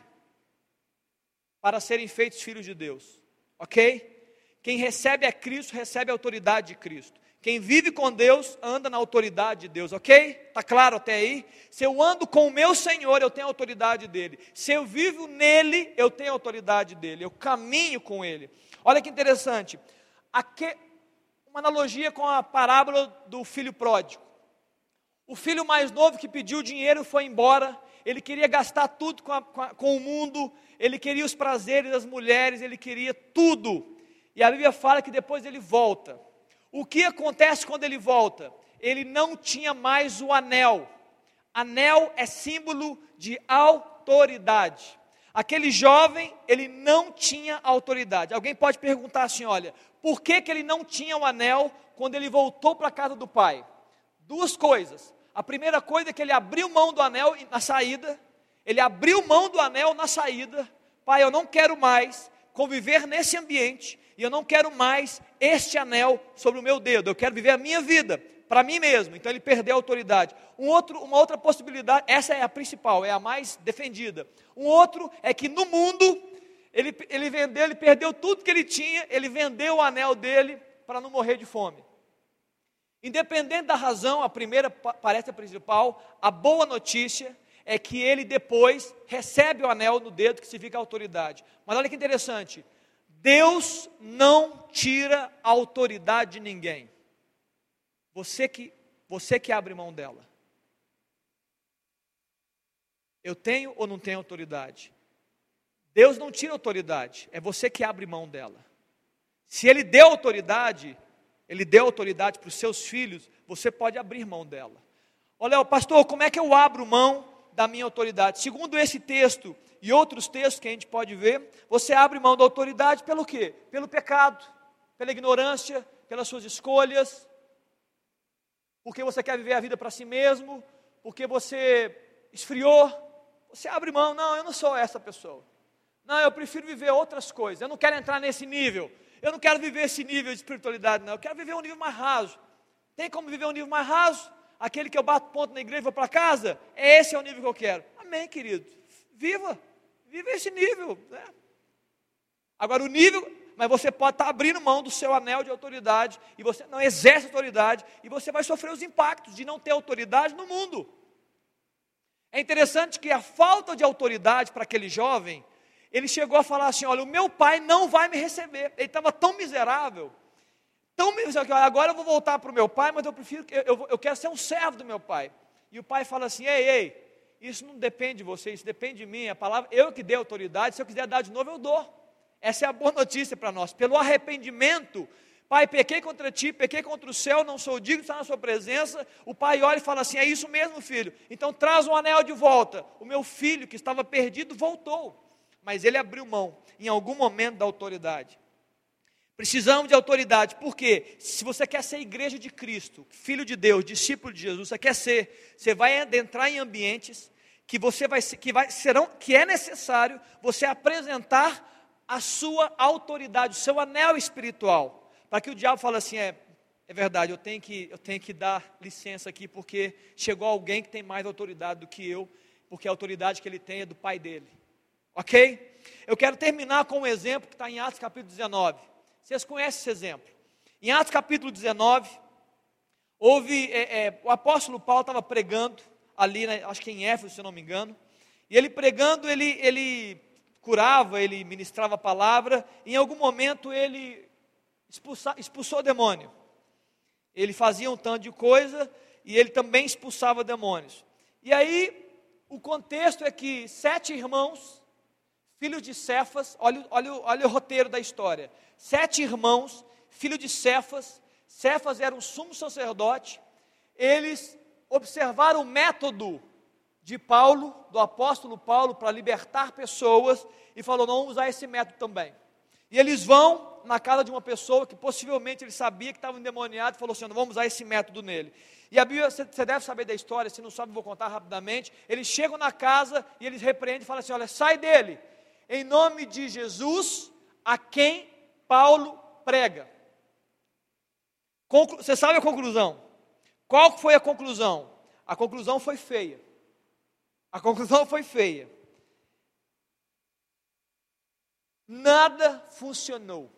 para serem feitos filhos de Deus, ok? Quem recebe a Cristo, recebe a autoridade de Cristo. Quem vive com Deus, anda na autoridade de Deus, ok? Está claro até aí? Se eu ando com o meu Senhor, eu tenho a autoridade dele. Se eu vivo nele, eu tenho a autoridade dele. Eu caminho com ele. Olha que interessante. Aqui, uma analogia com a parábola do filho pródigo. O filho mais novo que pediu dinheiro foi embora. Ele queria gastar tudo com, a, com, a, com o mundo. Ele queria os prazeres das mulheres. Ele queria tudo. E a Bíblia fala que depois ele volta. O que acontece quando ele volta? Ele não tinha mais o anel. Anel é símbolo de autoridade. Aquele jovem, ele não tinha autoridade. Alguém pode perguntar assim: olha, por que, que ele não tinha o anel quando ele voltou para a casa do pai? Duas coisas. A primeira coisa é que ele abriu mão do anel na saída. Ele abriu mão do anel na saída. Pai, eu não quero mais conviver nesse ambiente e eu não quero mais este anel sobre o meu dedo, eu quero viver a minha vida para mim mesmo. Então ele perdeu a autoridade. Um outro, uma outra possibilidade, essa é a principal, é a mais defendida. Um outro é que no mundo ele, ele vendeu, ele perdeu tudo que ele tinha, ele vendeu o anel dele para não morrer de fome. Independente da razão, a primeira parece a principal, a boa notícia é que ele depois recebe o anel no dedo que significa autoridade. Mas olha que interessante, Deus não tira a autoridade de ninguém. Você que, você que abre mão dela. Eu tenho ou não tenho autoridade? Deus não tira autoridade, é você que abre mão dela. Se Ele deu autoridade, Ele deu autoridade para os seus filhos, você pode abrir mão dela. Olha, pastor, como é que eu abro mão da minha autoridade? Segundo esse texto, e outros textos que a gente pode ver, você abre mão da autoridade pelo quê? Pelo pecado, pela ignorância, pelas suas escolhas, porque você quer viver a vida para si mesmo, porque você esfriou, você abre mão, não, eu não sou essa pessoa. Não, eu prefiro viver outras coisas. Eu não quero entrar nesse nível. Eu não quero viver esse nível de espiritualidade, não. Eu quero viver um nível mais raso. Tem como viver um nível mais raso? Aquele que eu bato ponto na igreja e vou para casa? Esse é o nível que eu quero. Amém, querido. Viva. Vive esse nível. Né? Agora, o nível, mas você pode estar abrindo mão do seu anel de autoridade, e você não exerce autoridade, e você vai sofrer os impactos de não ter autoridade no mundo. É interessante que a falta de autoridade para aquele jovem, ele chegou a falar assim: olha, o meu pai não vai me receber. Ele estava tão miserável, tão agora eu vou voltar para o meu pai, mas eu prefiro, eu, eu, quero ser um servo do meu pai. E o pai fala assim: ei, ei, isso não depende de você, isso depende de mim. A palavra, eu que dei autoridade, se eu quiser dar de novo, eu dou. Essa é a boa notícia para nós. Pelo arrependimento, Pai, pequei contra ti, pequei contra o céu, não sou digno de estar na sua presença. O pai olha e fala assim: É isso mesmo, filho. Então traz um anel de volta. O meu filho que estava perdido voltou. Mas ele abriu mão em algum momento da autoridade. Precisamos de autoridade, porque se você quer ser igreja de Cristo, filho de Deus, discípulo de Jesus, você quer ser, você vai adentrar em ambientes que você vai que vai serão que é necessário você apresentar a sua autoridade, o seu anel espiritual, para que o diabo fale assim, é, é verdade, eu tenho que eu tenho que dar licença aqui porque chegou alguém que tem mais autoridade do que eu, porque a autoridade que ele tem é do pai dele. OK? Eu quero terminar com um exemplo que está em Atos capítulo 19. Vocês conhecem esse exemplo? Em Atos capítulo 19, houve, é, é, o apóstolo Paulo estava pregando ali, né, acho que em Éfeso, se não me engano, e ele pregando, ele, ele curava, ele ministrava a palavra, em algum momento ele expulsa, expulsou o demônio. Ele fazia um tanto de coisa e ele também expulsava demônios. E aí, o contexto é que sete irmãos filhos de Cefas, olha, olha, olha o roteiro da história. Sete irmãos, filho de Cefas, Cefas era um sumo sacerdote, eles observaram o método de Paulo, do apóstolo Paulo, para libertar pessoas, e falou: não vamos usar esse método também. E eles vão na casa de uma pessoa que possivelmente ele sabia que estava endemoniado e falou assim: não vamos usar esse método nele. E a Bíblia, você deve saber da história, se não sabe, vou contar rapidamente. Eles chegam na casa e eles repreendem e falam assim: olha, sai dele em nome de Jesus, a quem Paulo prega. Conclu Você sabe a conclusão? Qual foi a conclusão? A conclusão foi feia. A conclusão foi feia. Nada funcionou.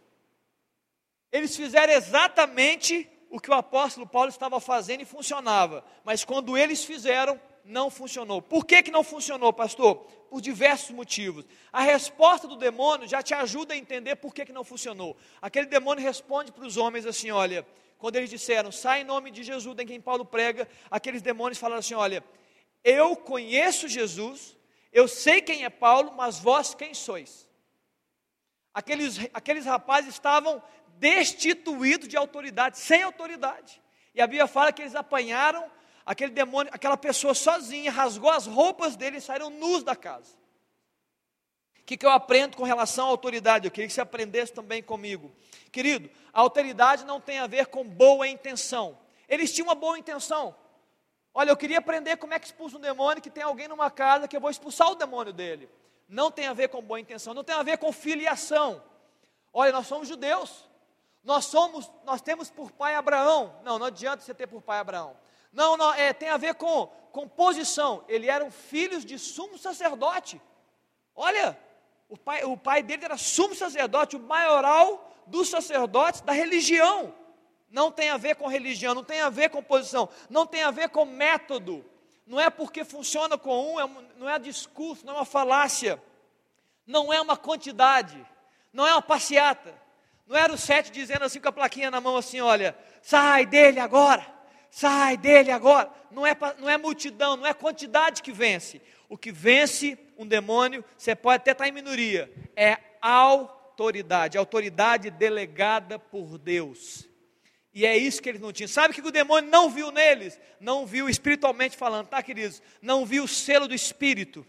Eles fizeram exatamente o que o apóstolo Paulo estava fazendo e funcionava, mas quando eles fizeram, não funcionou. Por que, que não funcionou, pastor? Por diversos motivos. A resposta do demônio já te ajuda a entender por que, que não funcionou. Aquele demônio responde para os homens assim: olha, quando eles disseram, sai em nome de Jesus, em quem Paulo prega, aqueles demônios falaram assim: olha, eu conheço Jesus, eu sei quem é Paulo, mas vós quem sois? Aqueles, aqueles rapazes estavam destituídos de autoridade, sem autoridade. E a Bíblia fala que eles apanharam aquele demônio, aquela pessoa sozinha, rasgou as roupas dele e saíram nus da casa. O que, que eu aprendo com relação à autoridade? Eu queria que você aprendesse também comigo. Querido, a autoridade não tem a ver com boa intenção. Eles tinham uma boa intenção. Olha, eu queria aprender como é que expulsa um demônio que tem alguém numa casa que eu vou expulsar o demônio dele. Não tem a ver com boa intenção, não tem a ver com filiação. Olha, nós somos judeus. Nós somos, nós temos por pai Abraão. Não, não adianta você ter por pai Abraão. Não, não, é, tem a ver com, com posição. Ele eram filhos de sumo sacerdote. Olha, o pai, o pai dele era sumo sacerdote, o maioral dos sacerdotes da religião. Não tem a ver com religião, não tem a ver com posição, não tem a ver com método. Não é porque funciona com um, é, não é discurso, não é uma falácia, não é uma quantidade, não é uma passeata. Não era o sete dizendo assim com a plaquinha na mão assim, olha, sai dele agora, sai dele agora. Não é, não é multidão, não é quantidade que vence. O que vence um demônio, você pode até estar em minoria, é autoridade, autoridade delegada por Deus. E é isso que eles não tinham. Sabe o que o demônio não viu neles? Não viu espiritualmente falando, tá, queridos? Não viu o selo do Espírito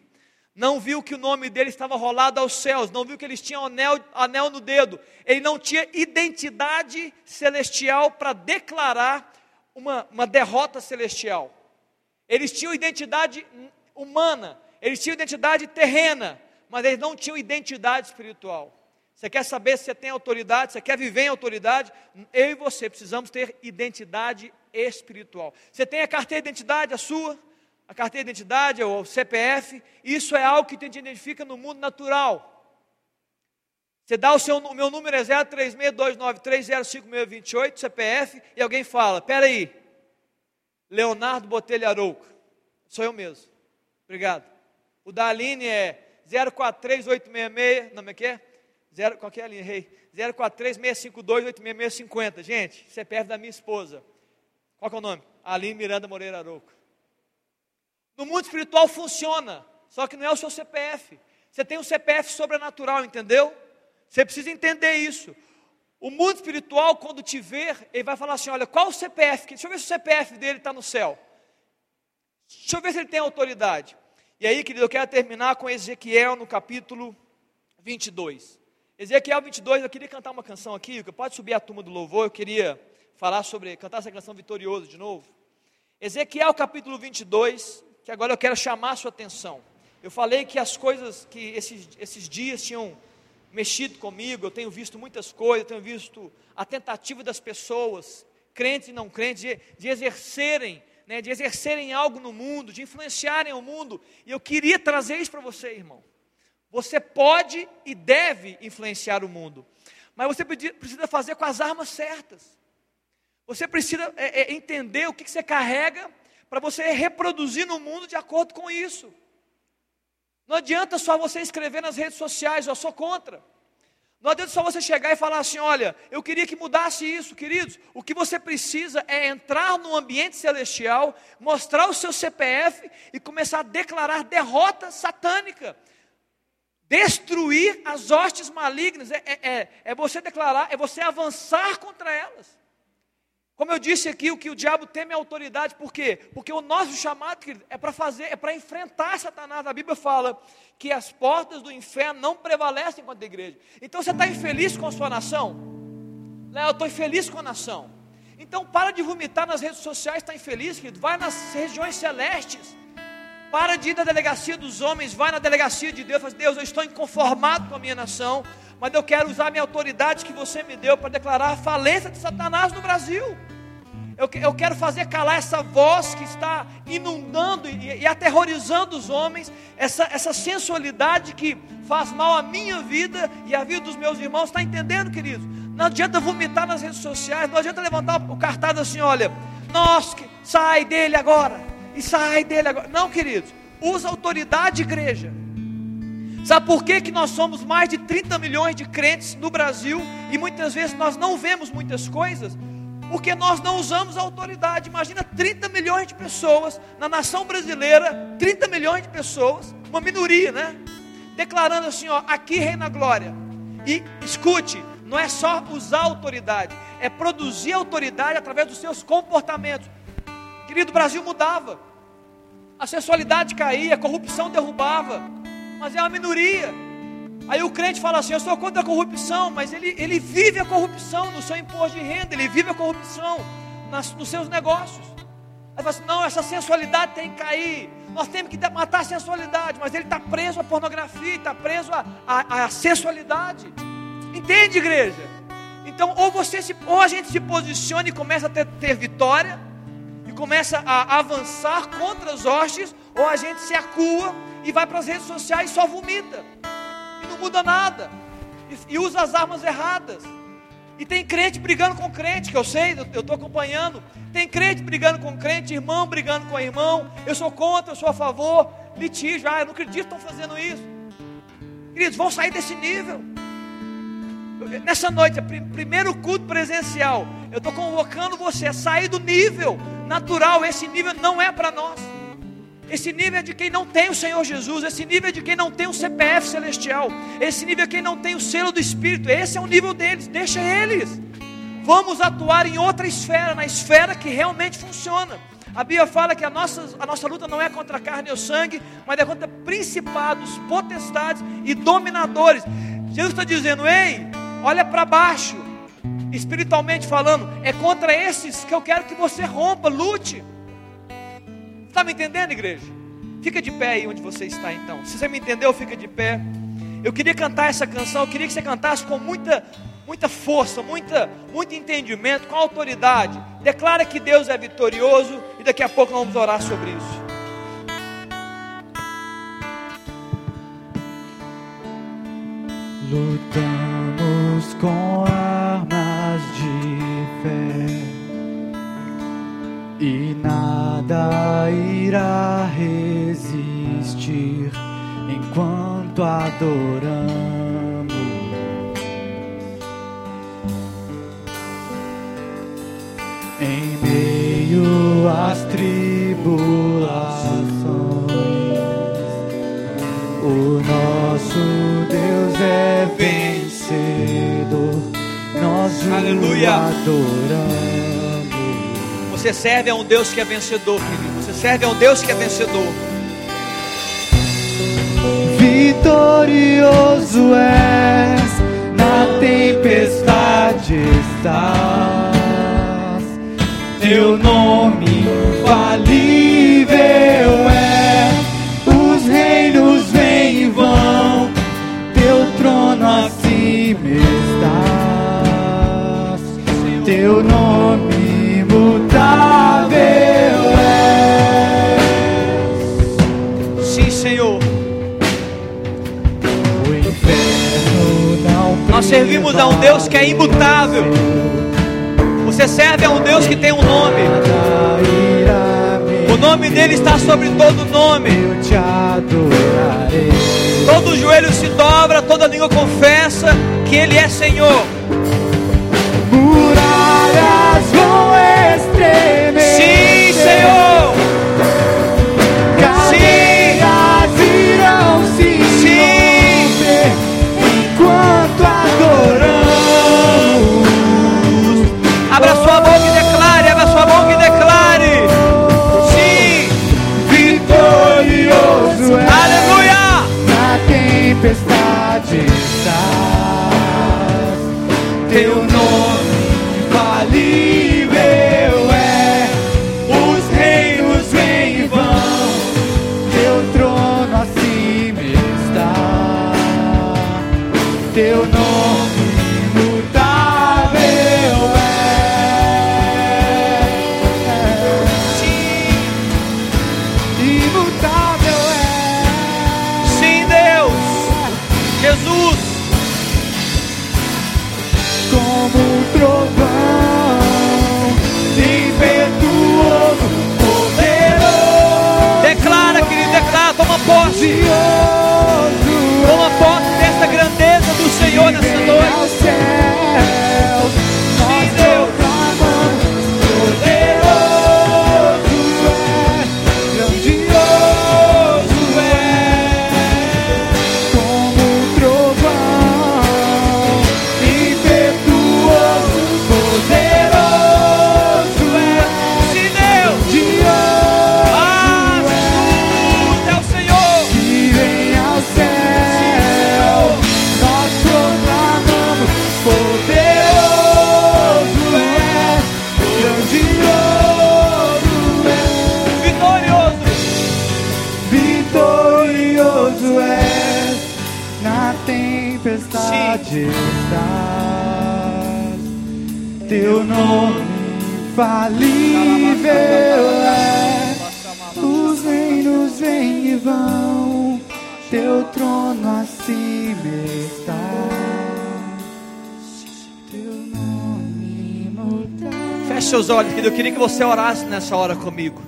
não viu que o nome dele estava rolado aos céus, não viu que eles tinham anel, anel no dedo, ele não tinha identidade celestial para declarar uma, uma derrota celestial. Eles tinham identidade humana, eles tinham identidade terrena, mas eles não tinham identidade espiritual. Você quer saber se você tem autoridade, você quer viver em autoridade? Eu e você precisamos ter identidade espiritual. Você tem a carteira de identidade, a sua? a carteira de identidade ou o CPF, isso é algo que te identifica no mundo natural. Você dá o seu o meu número é 0362930528, CPF, e alguém fala: "Espera aí. Leonardo Botelho Arouca. Sou eu mesmo. Obrigado. O da Aline é 043866, não é que é? Zero, qual que é a linha? Errei. 0436528650. Gente, CPF da minha esposa. Qual que é o nome? Aline Miranda Moreira Arouca. No mundo espiritual funciona, só que não é o seu CPF. Você tem um CPF sobrenatural, entendeu? Você precisa entender isso. O mundo espiritual, quando te ver, ele vai falar assim: olha, qual o CPF? Deixa eu ver se o CPF dele está no céu. Deixa eu ver se ele tem autoridade. E aí, querido, eu quero terminar com Ezequiel no capítulo 22. Ezequiel 22, eu queria cantar uma canção aqui, pode subir a turma do louvor, eu queria falar sobre, cantar essa canção vitorioso de novo. Ezequiel capítulo 22, que agora eu quero chamar a sua atenção. Eu falei que as coisas que esses, esses dias tinham mexido comigo, eu tenho visto muitas coisas, eu tenho visto a tentativa das pessoas, crentes e não crentes, de, de exercerem, né, de exercerem algo no mundo, de influenciarem o mundo, e eu queria trazer isso para você, irmão. Você pode e deve influenciar o mundo, mas você precisa fazer com as armas certas. Você precisa é, é, entender o que, que você carrega para você reproduzir no mundo de acordo com isso. Não adianta só você escrever nas redes sociais, eu sou contra. Não adianta só você chegar e falar assim: olha, eu queria que mudasse isso, queridos. O que você precisa é entrar no ambiente celestial, mostrar o seu CPF e começar a declarar derrota satânica. Destruir as hostes malignas. É, é, é, é você declarar, é você avançar contra elas. Como eu disse aqui, o que o diabo teme é autoridade, por quê? Porque o nosso chamado querido, é para fazer, é para enfrentar Satanás. A Bíblia fala que as portas do inferno não prevalecem contra a igreja. Então você está infeliz com a sua nação? Léo, eu estou infeliz com a nação. Então para de vomitar nas redes sociais, está infeliz, querido. Vai nas regiões celestes. Para de ir na delegacia dos homens, vai na delegacia de Deus. Fala, Deus, eu estou inconformado com a minha nação, mas eu quero usar a minha autoridade que você me deu para declarar a falência de Satanás no Brasil. Eu, eu quero fazer calar essa voz que está inundando e, e aterrorizando os homens, essa, essa sensualidade que faz mal à minha vida e à vida dos meus irmãos. Está entendendo, querido? Não adianta vomitar nas redes sociais, não adianta levantar o cartaz assim, olha, nós, sai dele agora, e sai dele agora. Não, queridos, usa autoridade, igreja. Sabe por que, que nós somos mais de 30 milhões de crentes no Brasil e muitas vezes nós não vemos muitas coisas? Porque nós não usamos a autoridade. Imagina 30 milhões de pessoas na nação brasileira, 30 milhões de pessoas, uma minoria, né? Declarando assim: ó, aqui reina a glória. E escute, não é só usar autoridade, é produzir autoridade através dos seus comportamentos. Querido, o Brasil mudava, a sensualidade caía, a corrupção derrubava mas é uma minoria. Aí o crente fala assim: Eu sou contra a corrupção, mas ele, ele vive a corrupção no seu imposto de renda, ele vive a corrupção nas, nos seus negócios. Aí fala assim: Não, essa sensualidade tem que cair. Nós temos que matar a sensualidade, mas ele está preso à pornografia, está preso à, sensualidade. Entende, igreja? Então, ou, você se, ou a gente se posiciona e começa a ter, ter vitória, começa a avançar contra as hostes, ou a gente se acua e vai para as redes sociais e só vomita. E não muda nada. E, e, usa as armas erradas. E tem crente brigando com crente, que eu sei, eu estou acompanhando. Tem crente brigando com crente, irmão brigando com irmão. Eu sou contra, eu sou a favor. Litígio, ah, eu não acredito que estão fazendo isso. Queridos, vão sair desse nível. Nessa noite, é primeiro culto presencial. Eu estou convocando você a sair do nível natural. Esse nível não é para nós. Esse nível é de quem não tem o Senhor Jesus. Esse nível é de quem não tem o CPF celestial. Esse nível é quem não tem o selo do Espírito. Esse é o nível deles. Deixa eles. Vamos atuar em outra esfera, na esfera que realmente funciona. A Bíblia fala que a nossa, a nossa luta não é contra a carne ou sangue, mas é contra principados, potestades e dominadores. Jesus está dizendo: ei, olha para baixo, espiritualmente falando, é contra esses que eu quero que você rompa, lute. Está me entendendo, igreja? Fica de pé aí onde você está então. Se você me entendeu, fica de pé. Eu queria cantar essa canção, eu queria que você cantasse com muita, muita força, muita, muito entendimento, com autoridade. Declara que Deus é vitorioso e daqui a pouco nós vamos orar sobre isso. Lutamos com armas de fé e nada irá resistir enquanto adoramos. Em meio às tribulações, Aleluia. adoramos. Você serve a um Deus que é vencedor, querido. Você serve a um Deus que é vencedor. Vitorioso és, na tempestade estás. Teu nome infalível é. Servimos a um Deus que é imutável. Você serve a um Deus que tem um nome. O nome dele está sobre todo nome. Todo joelho se dobra, toda língua confessa que ele é Senhor. Sim, Senhor. Queria que você orasse nessa hora comigo.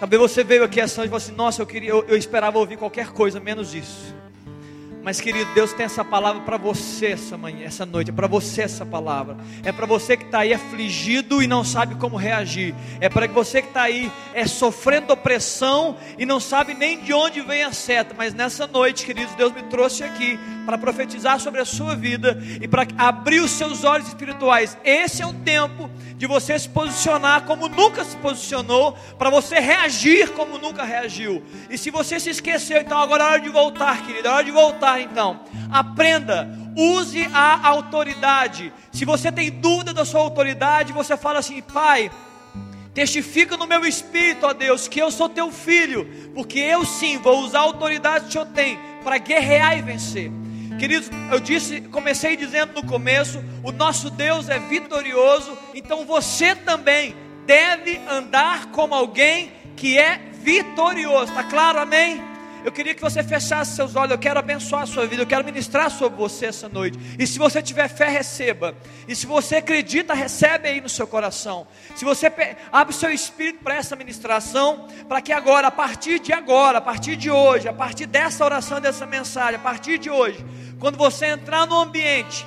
Talvez você veio aqui essa noite e falou assim: Nossa, eu, queria, eu, eu esperava ouvir qualquer coisa menos isso. Mas, querido, Deus tem essa palavra para você essa manhã, essa noite. É para você essa palavra. É para você que está aí afligido e não sabe como reagir. É para você que está aí é, sofrendo opressão e não sabe nem de onde vem a seta. Mas nessa noite, queridos, Deus me trouxe aqui para profetizar sobre a sua vida e para abrir os seus olhos espirituais. Esse é o tempo de você se posicionar como nunca se posicionou, para você reagir como nunca reagiu. E se você se esqueceu, então agora é hora de voltar, querido, é hora de voltar então. Aprenda, use a autoridade. Se você tem dúvida da sua autoridade, você fala assim: Pai, Testifica no meu espírito, ó Deus, que eu sou teu filho, porque eu sim vou usar a autoridade que o Senhor tem para guerrear e vencer. Queridos, eu disse, comecei dizendo no começo, o nosso Deus é vitorioso, então você também deve andar como alguém que é vitorioso. Está claro? Amém? Eu queria que você fechasse seus olhos. Eu quero abençoar a sua vida. Eu quero ministrar sobre você essa noite. E se você tiver fé, receba. E se você acredita, recebe aí no seu coração. Se você abre o seu espírito para essa ministração, para que agora, a partir de agora, a partir de hoje, a partir dessa oração, dessa mensagem, a partir de hoje, quando você entrar no ambiente,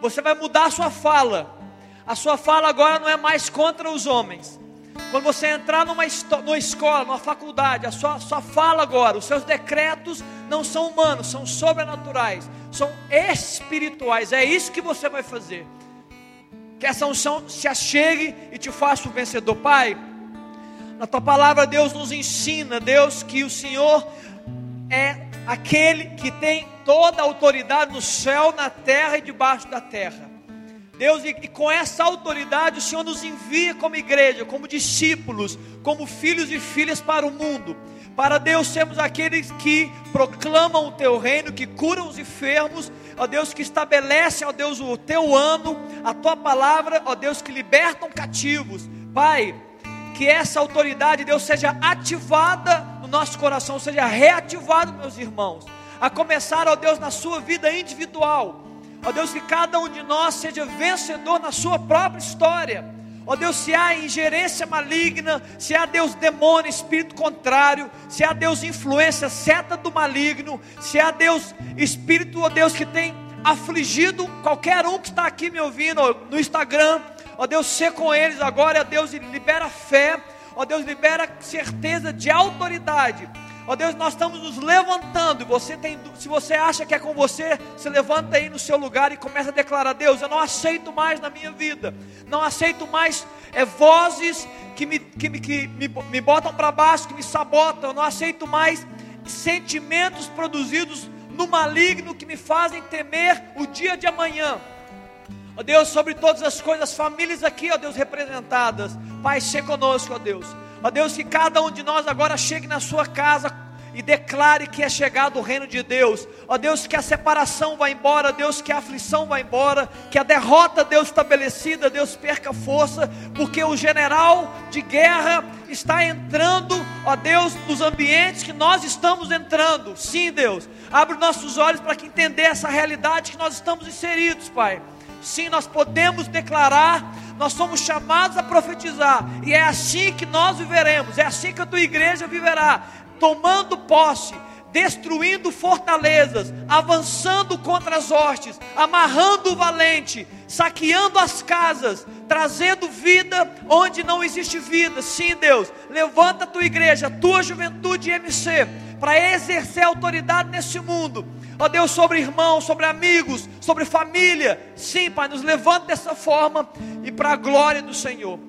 você vai mudar a sua fala. A sua fala agora não é mais contra os homens. Quando você entrar numa, numa escola, numa faculdade, a sua, sua fala agora, os seus decretos não são humanos, são sobrenaturais, são espirituais. É isso que você vai fazer. Que essa unção se achegue e te faça um vencedor. Pai, na tua palavra, Deus nos ensina, Deus, que o Senhor é aquele que tem toda a autoridade no céu, na terra e debaixo da terra. Deus, e, com essa autoridade o Senhor nos envia como igreja, como discípulos, como filhos e filhas para o mundo. Para Deus sermos aqueles que proclamam o teu reino, que curam os enfermos, ó Deus, que estabelecem, ó Deus, o teu ano, a tua palavra, ó Deus, que libertam cativos. Pai, que essa autoridade, Deus, seja ativada no nosso coração, seja reativada, meus irmãos, a começar, ó Deus, na sua vida individual. Ó Deus, que cada um de nós seja vencedor na sua própria história. Ó Deus, se há ingerência maligna, se há Deus demônio, espírito contrário, se há Deus influência, seta do maligno, se há Deus espírito, ó Deus, que tem afligido qualquer um que está aqui me ouvindo no Instagram, ó Deus, ser com eles agora, ó Deus, libera fé, ó Deus, libera certeza de autoridade. Ó Deus, nós estamos nos levantando. Você tem, se você acha que é com você, se levanta aí no seu lugar e começa a declarar: Deus, eu não aceito mais na minha vida, não aceito mais é, vozes que me, que, me, que me, me botam para baixo, que me sabotam. Eu não aceito mais sentimentos produzidos no maligno que me fazem temer o dia de amanhã. Ó Deus, sobre todas as coisas, famílias aqui, ó Deus, representadas. Pai, se conosco, ó Deus. Ó Deus, que cada um de nós agora chegue na sua casa e declare que é chegado o reino de Deus. Ó Deus, que a separação vá embora, Deus, que a aflição vá embora, que a derrota, Deus, estabelecida, Deus, perca força, porque o general de guerra está entrando, ó Deus, nos ambientes que nós estamos entrando. Sim, Deus, abre nossos olhos para que entender essa realidade que nós estamos inseridos, Pai. Sim, nós podemos declarar, nós somos chamados a profetizar, e é assim que nós viveremos, é assim que a tua igreja viverá, tomando posse, destruindo fortalezas, avançando contra as hostes, amarrando o valente, saqueando as casas, trazendo vida onde não existe vida. Sim, Deus, levanta a tua igreja, a tua juventude MC, para exercer autoridade nesse mundo ó Deus, sobre irmãos, sobre amigos, sobre família. Sim, Pai, nos levanta dessa forma e para a glória do Senhor.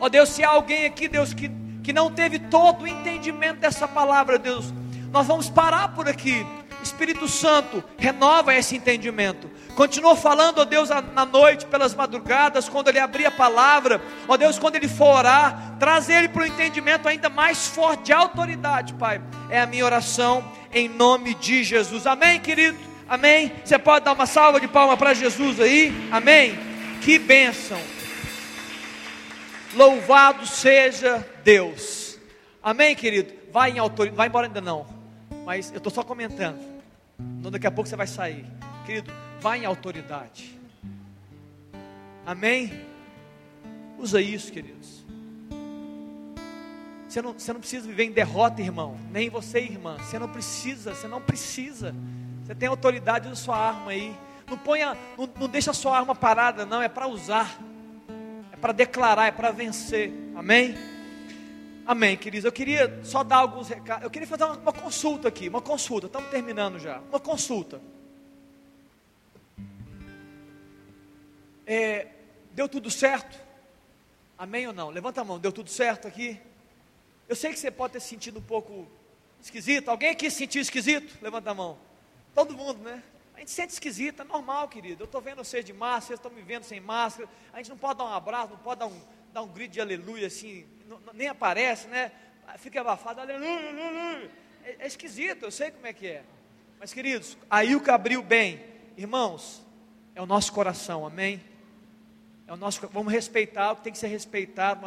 Ó Deus, se há alguém aqui, Deus, que, que não teve todo o entendimento dessa palavra, Deus, nós vamos parar por aqui. Espírito Santo, renova esse entendimento. Continua falando, ó Deus, na noite, pelas madrugadas, quando ele abrir a palavra, ó Deus, quando ele for orar, traz ele para o entendimento ainda mais forte de autoridade, Pai. É a minha oração em nome de Jesus. Amém, querido? Amém? Você pode dar uma salva de palma para Jesus aí? Amém? Que bênção. Louvado seja Deus. Amém, querido? Vai em autoridade, vai embora ainda não. Mas eu estou só comentando. Não daqui a pouco você vai sair. Querido, vai em autoridade. Amém? Usa isso, queridos. Você não, você não precisa viver em derrota, irmão. Nem você, irmã. Você não precisa, você não precisa. Você tem autoridade na sua arma aí. Não ponha, não, não deixa a sua arma parada, não. É para usar. É para declarar, é para vencer. Amém? Amém, queridos. Eu queria só dar alguns recados. Eu queria fazer uma, uma consulta aqui, uma consulta. Estamos terminando já. Uma consulta. É, deu tudo certo? Amém ou não? Levanta a mão. Deu tudo certo aqui? Eu sei que você pode ter sentido um pouco esquisito. Alguém aqui se sentiu esquisito? Levanta a mão. Todo mundo, né? A gente sente esquisito, é normal, querido. Eu estou vendo vocês de máscara, vocês estão me vendo sem máscara. A gente não pode dar um abraço, não pode dar um, dar um grito de aleluia assim, nem aparece, né? Fica abafado, aleluia, aleluia. É, é, esquisito, eu sei como é que é. Mas queridos, aí o que abriu bem, irmãos, é o nosso coração, amém? É o nosso, vamos respeitar o que tem que ser respeitado,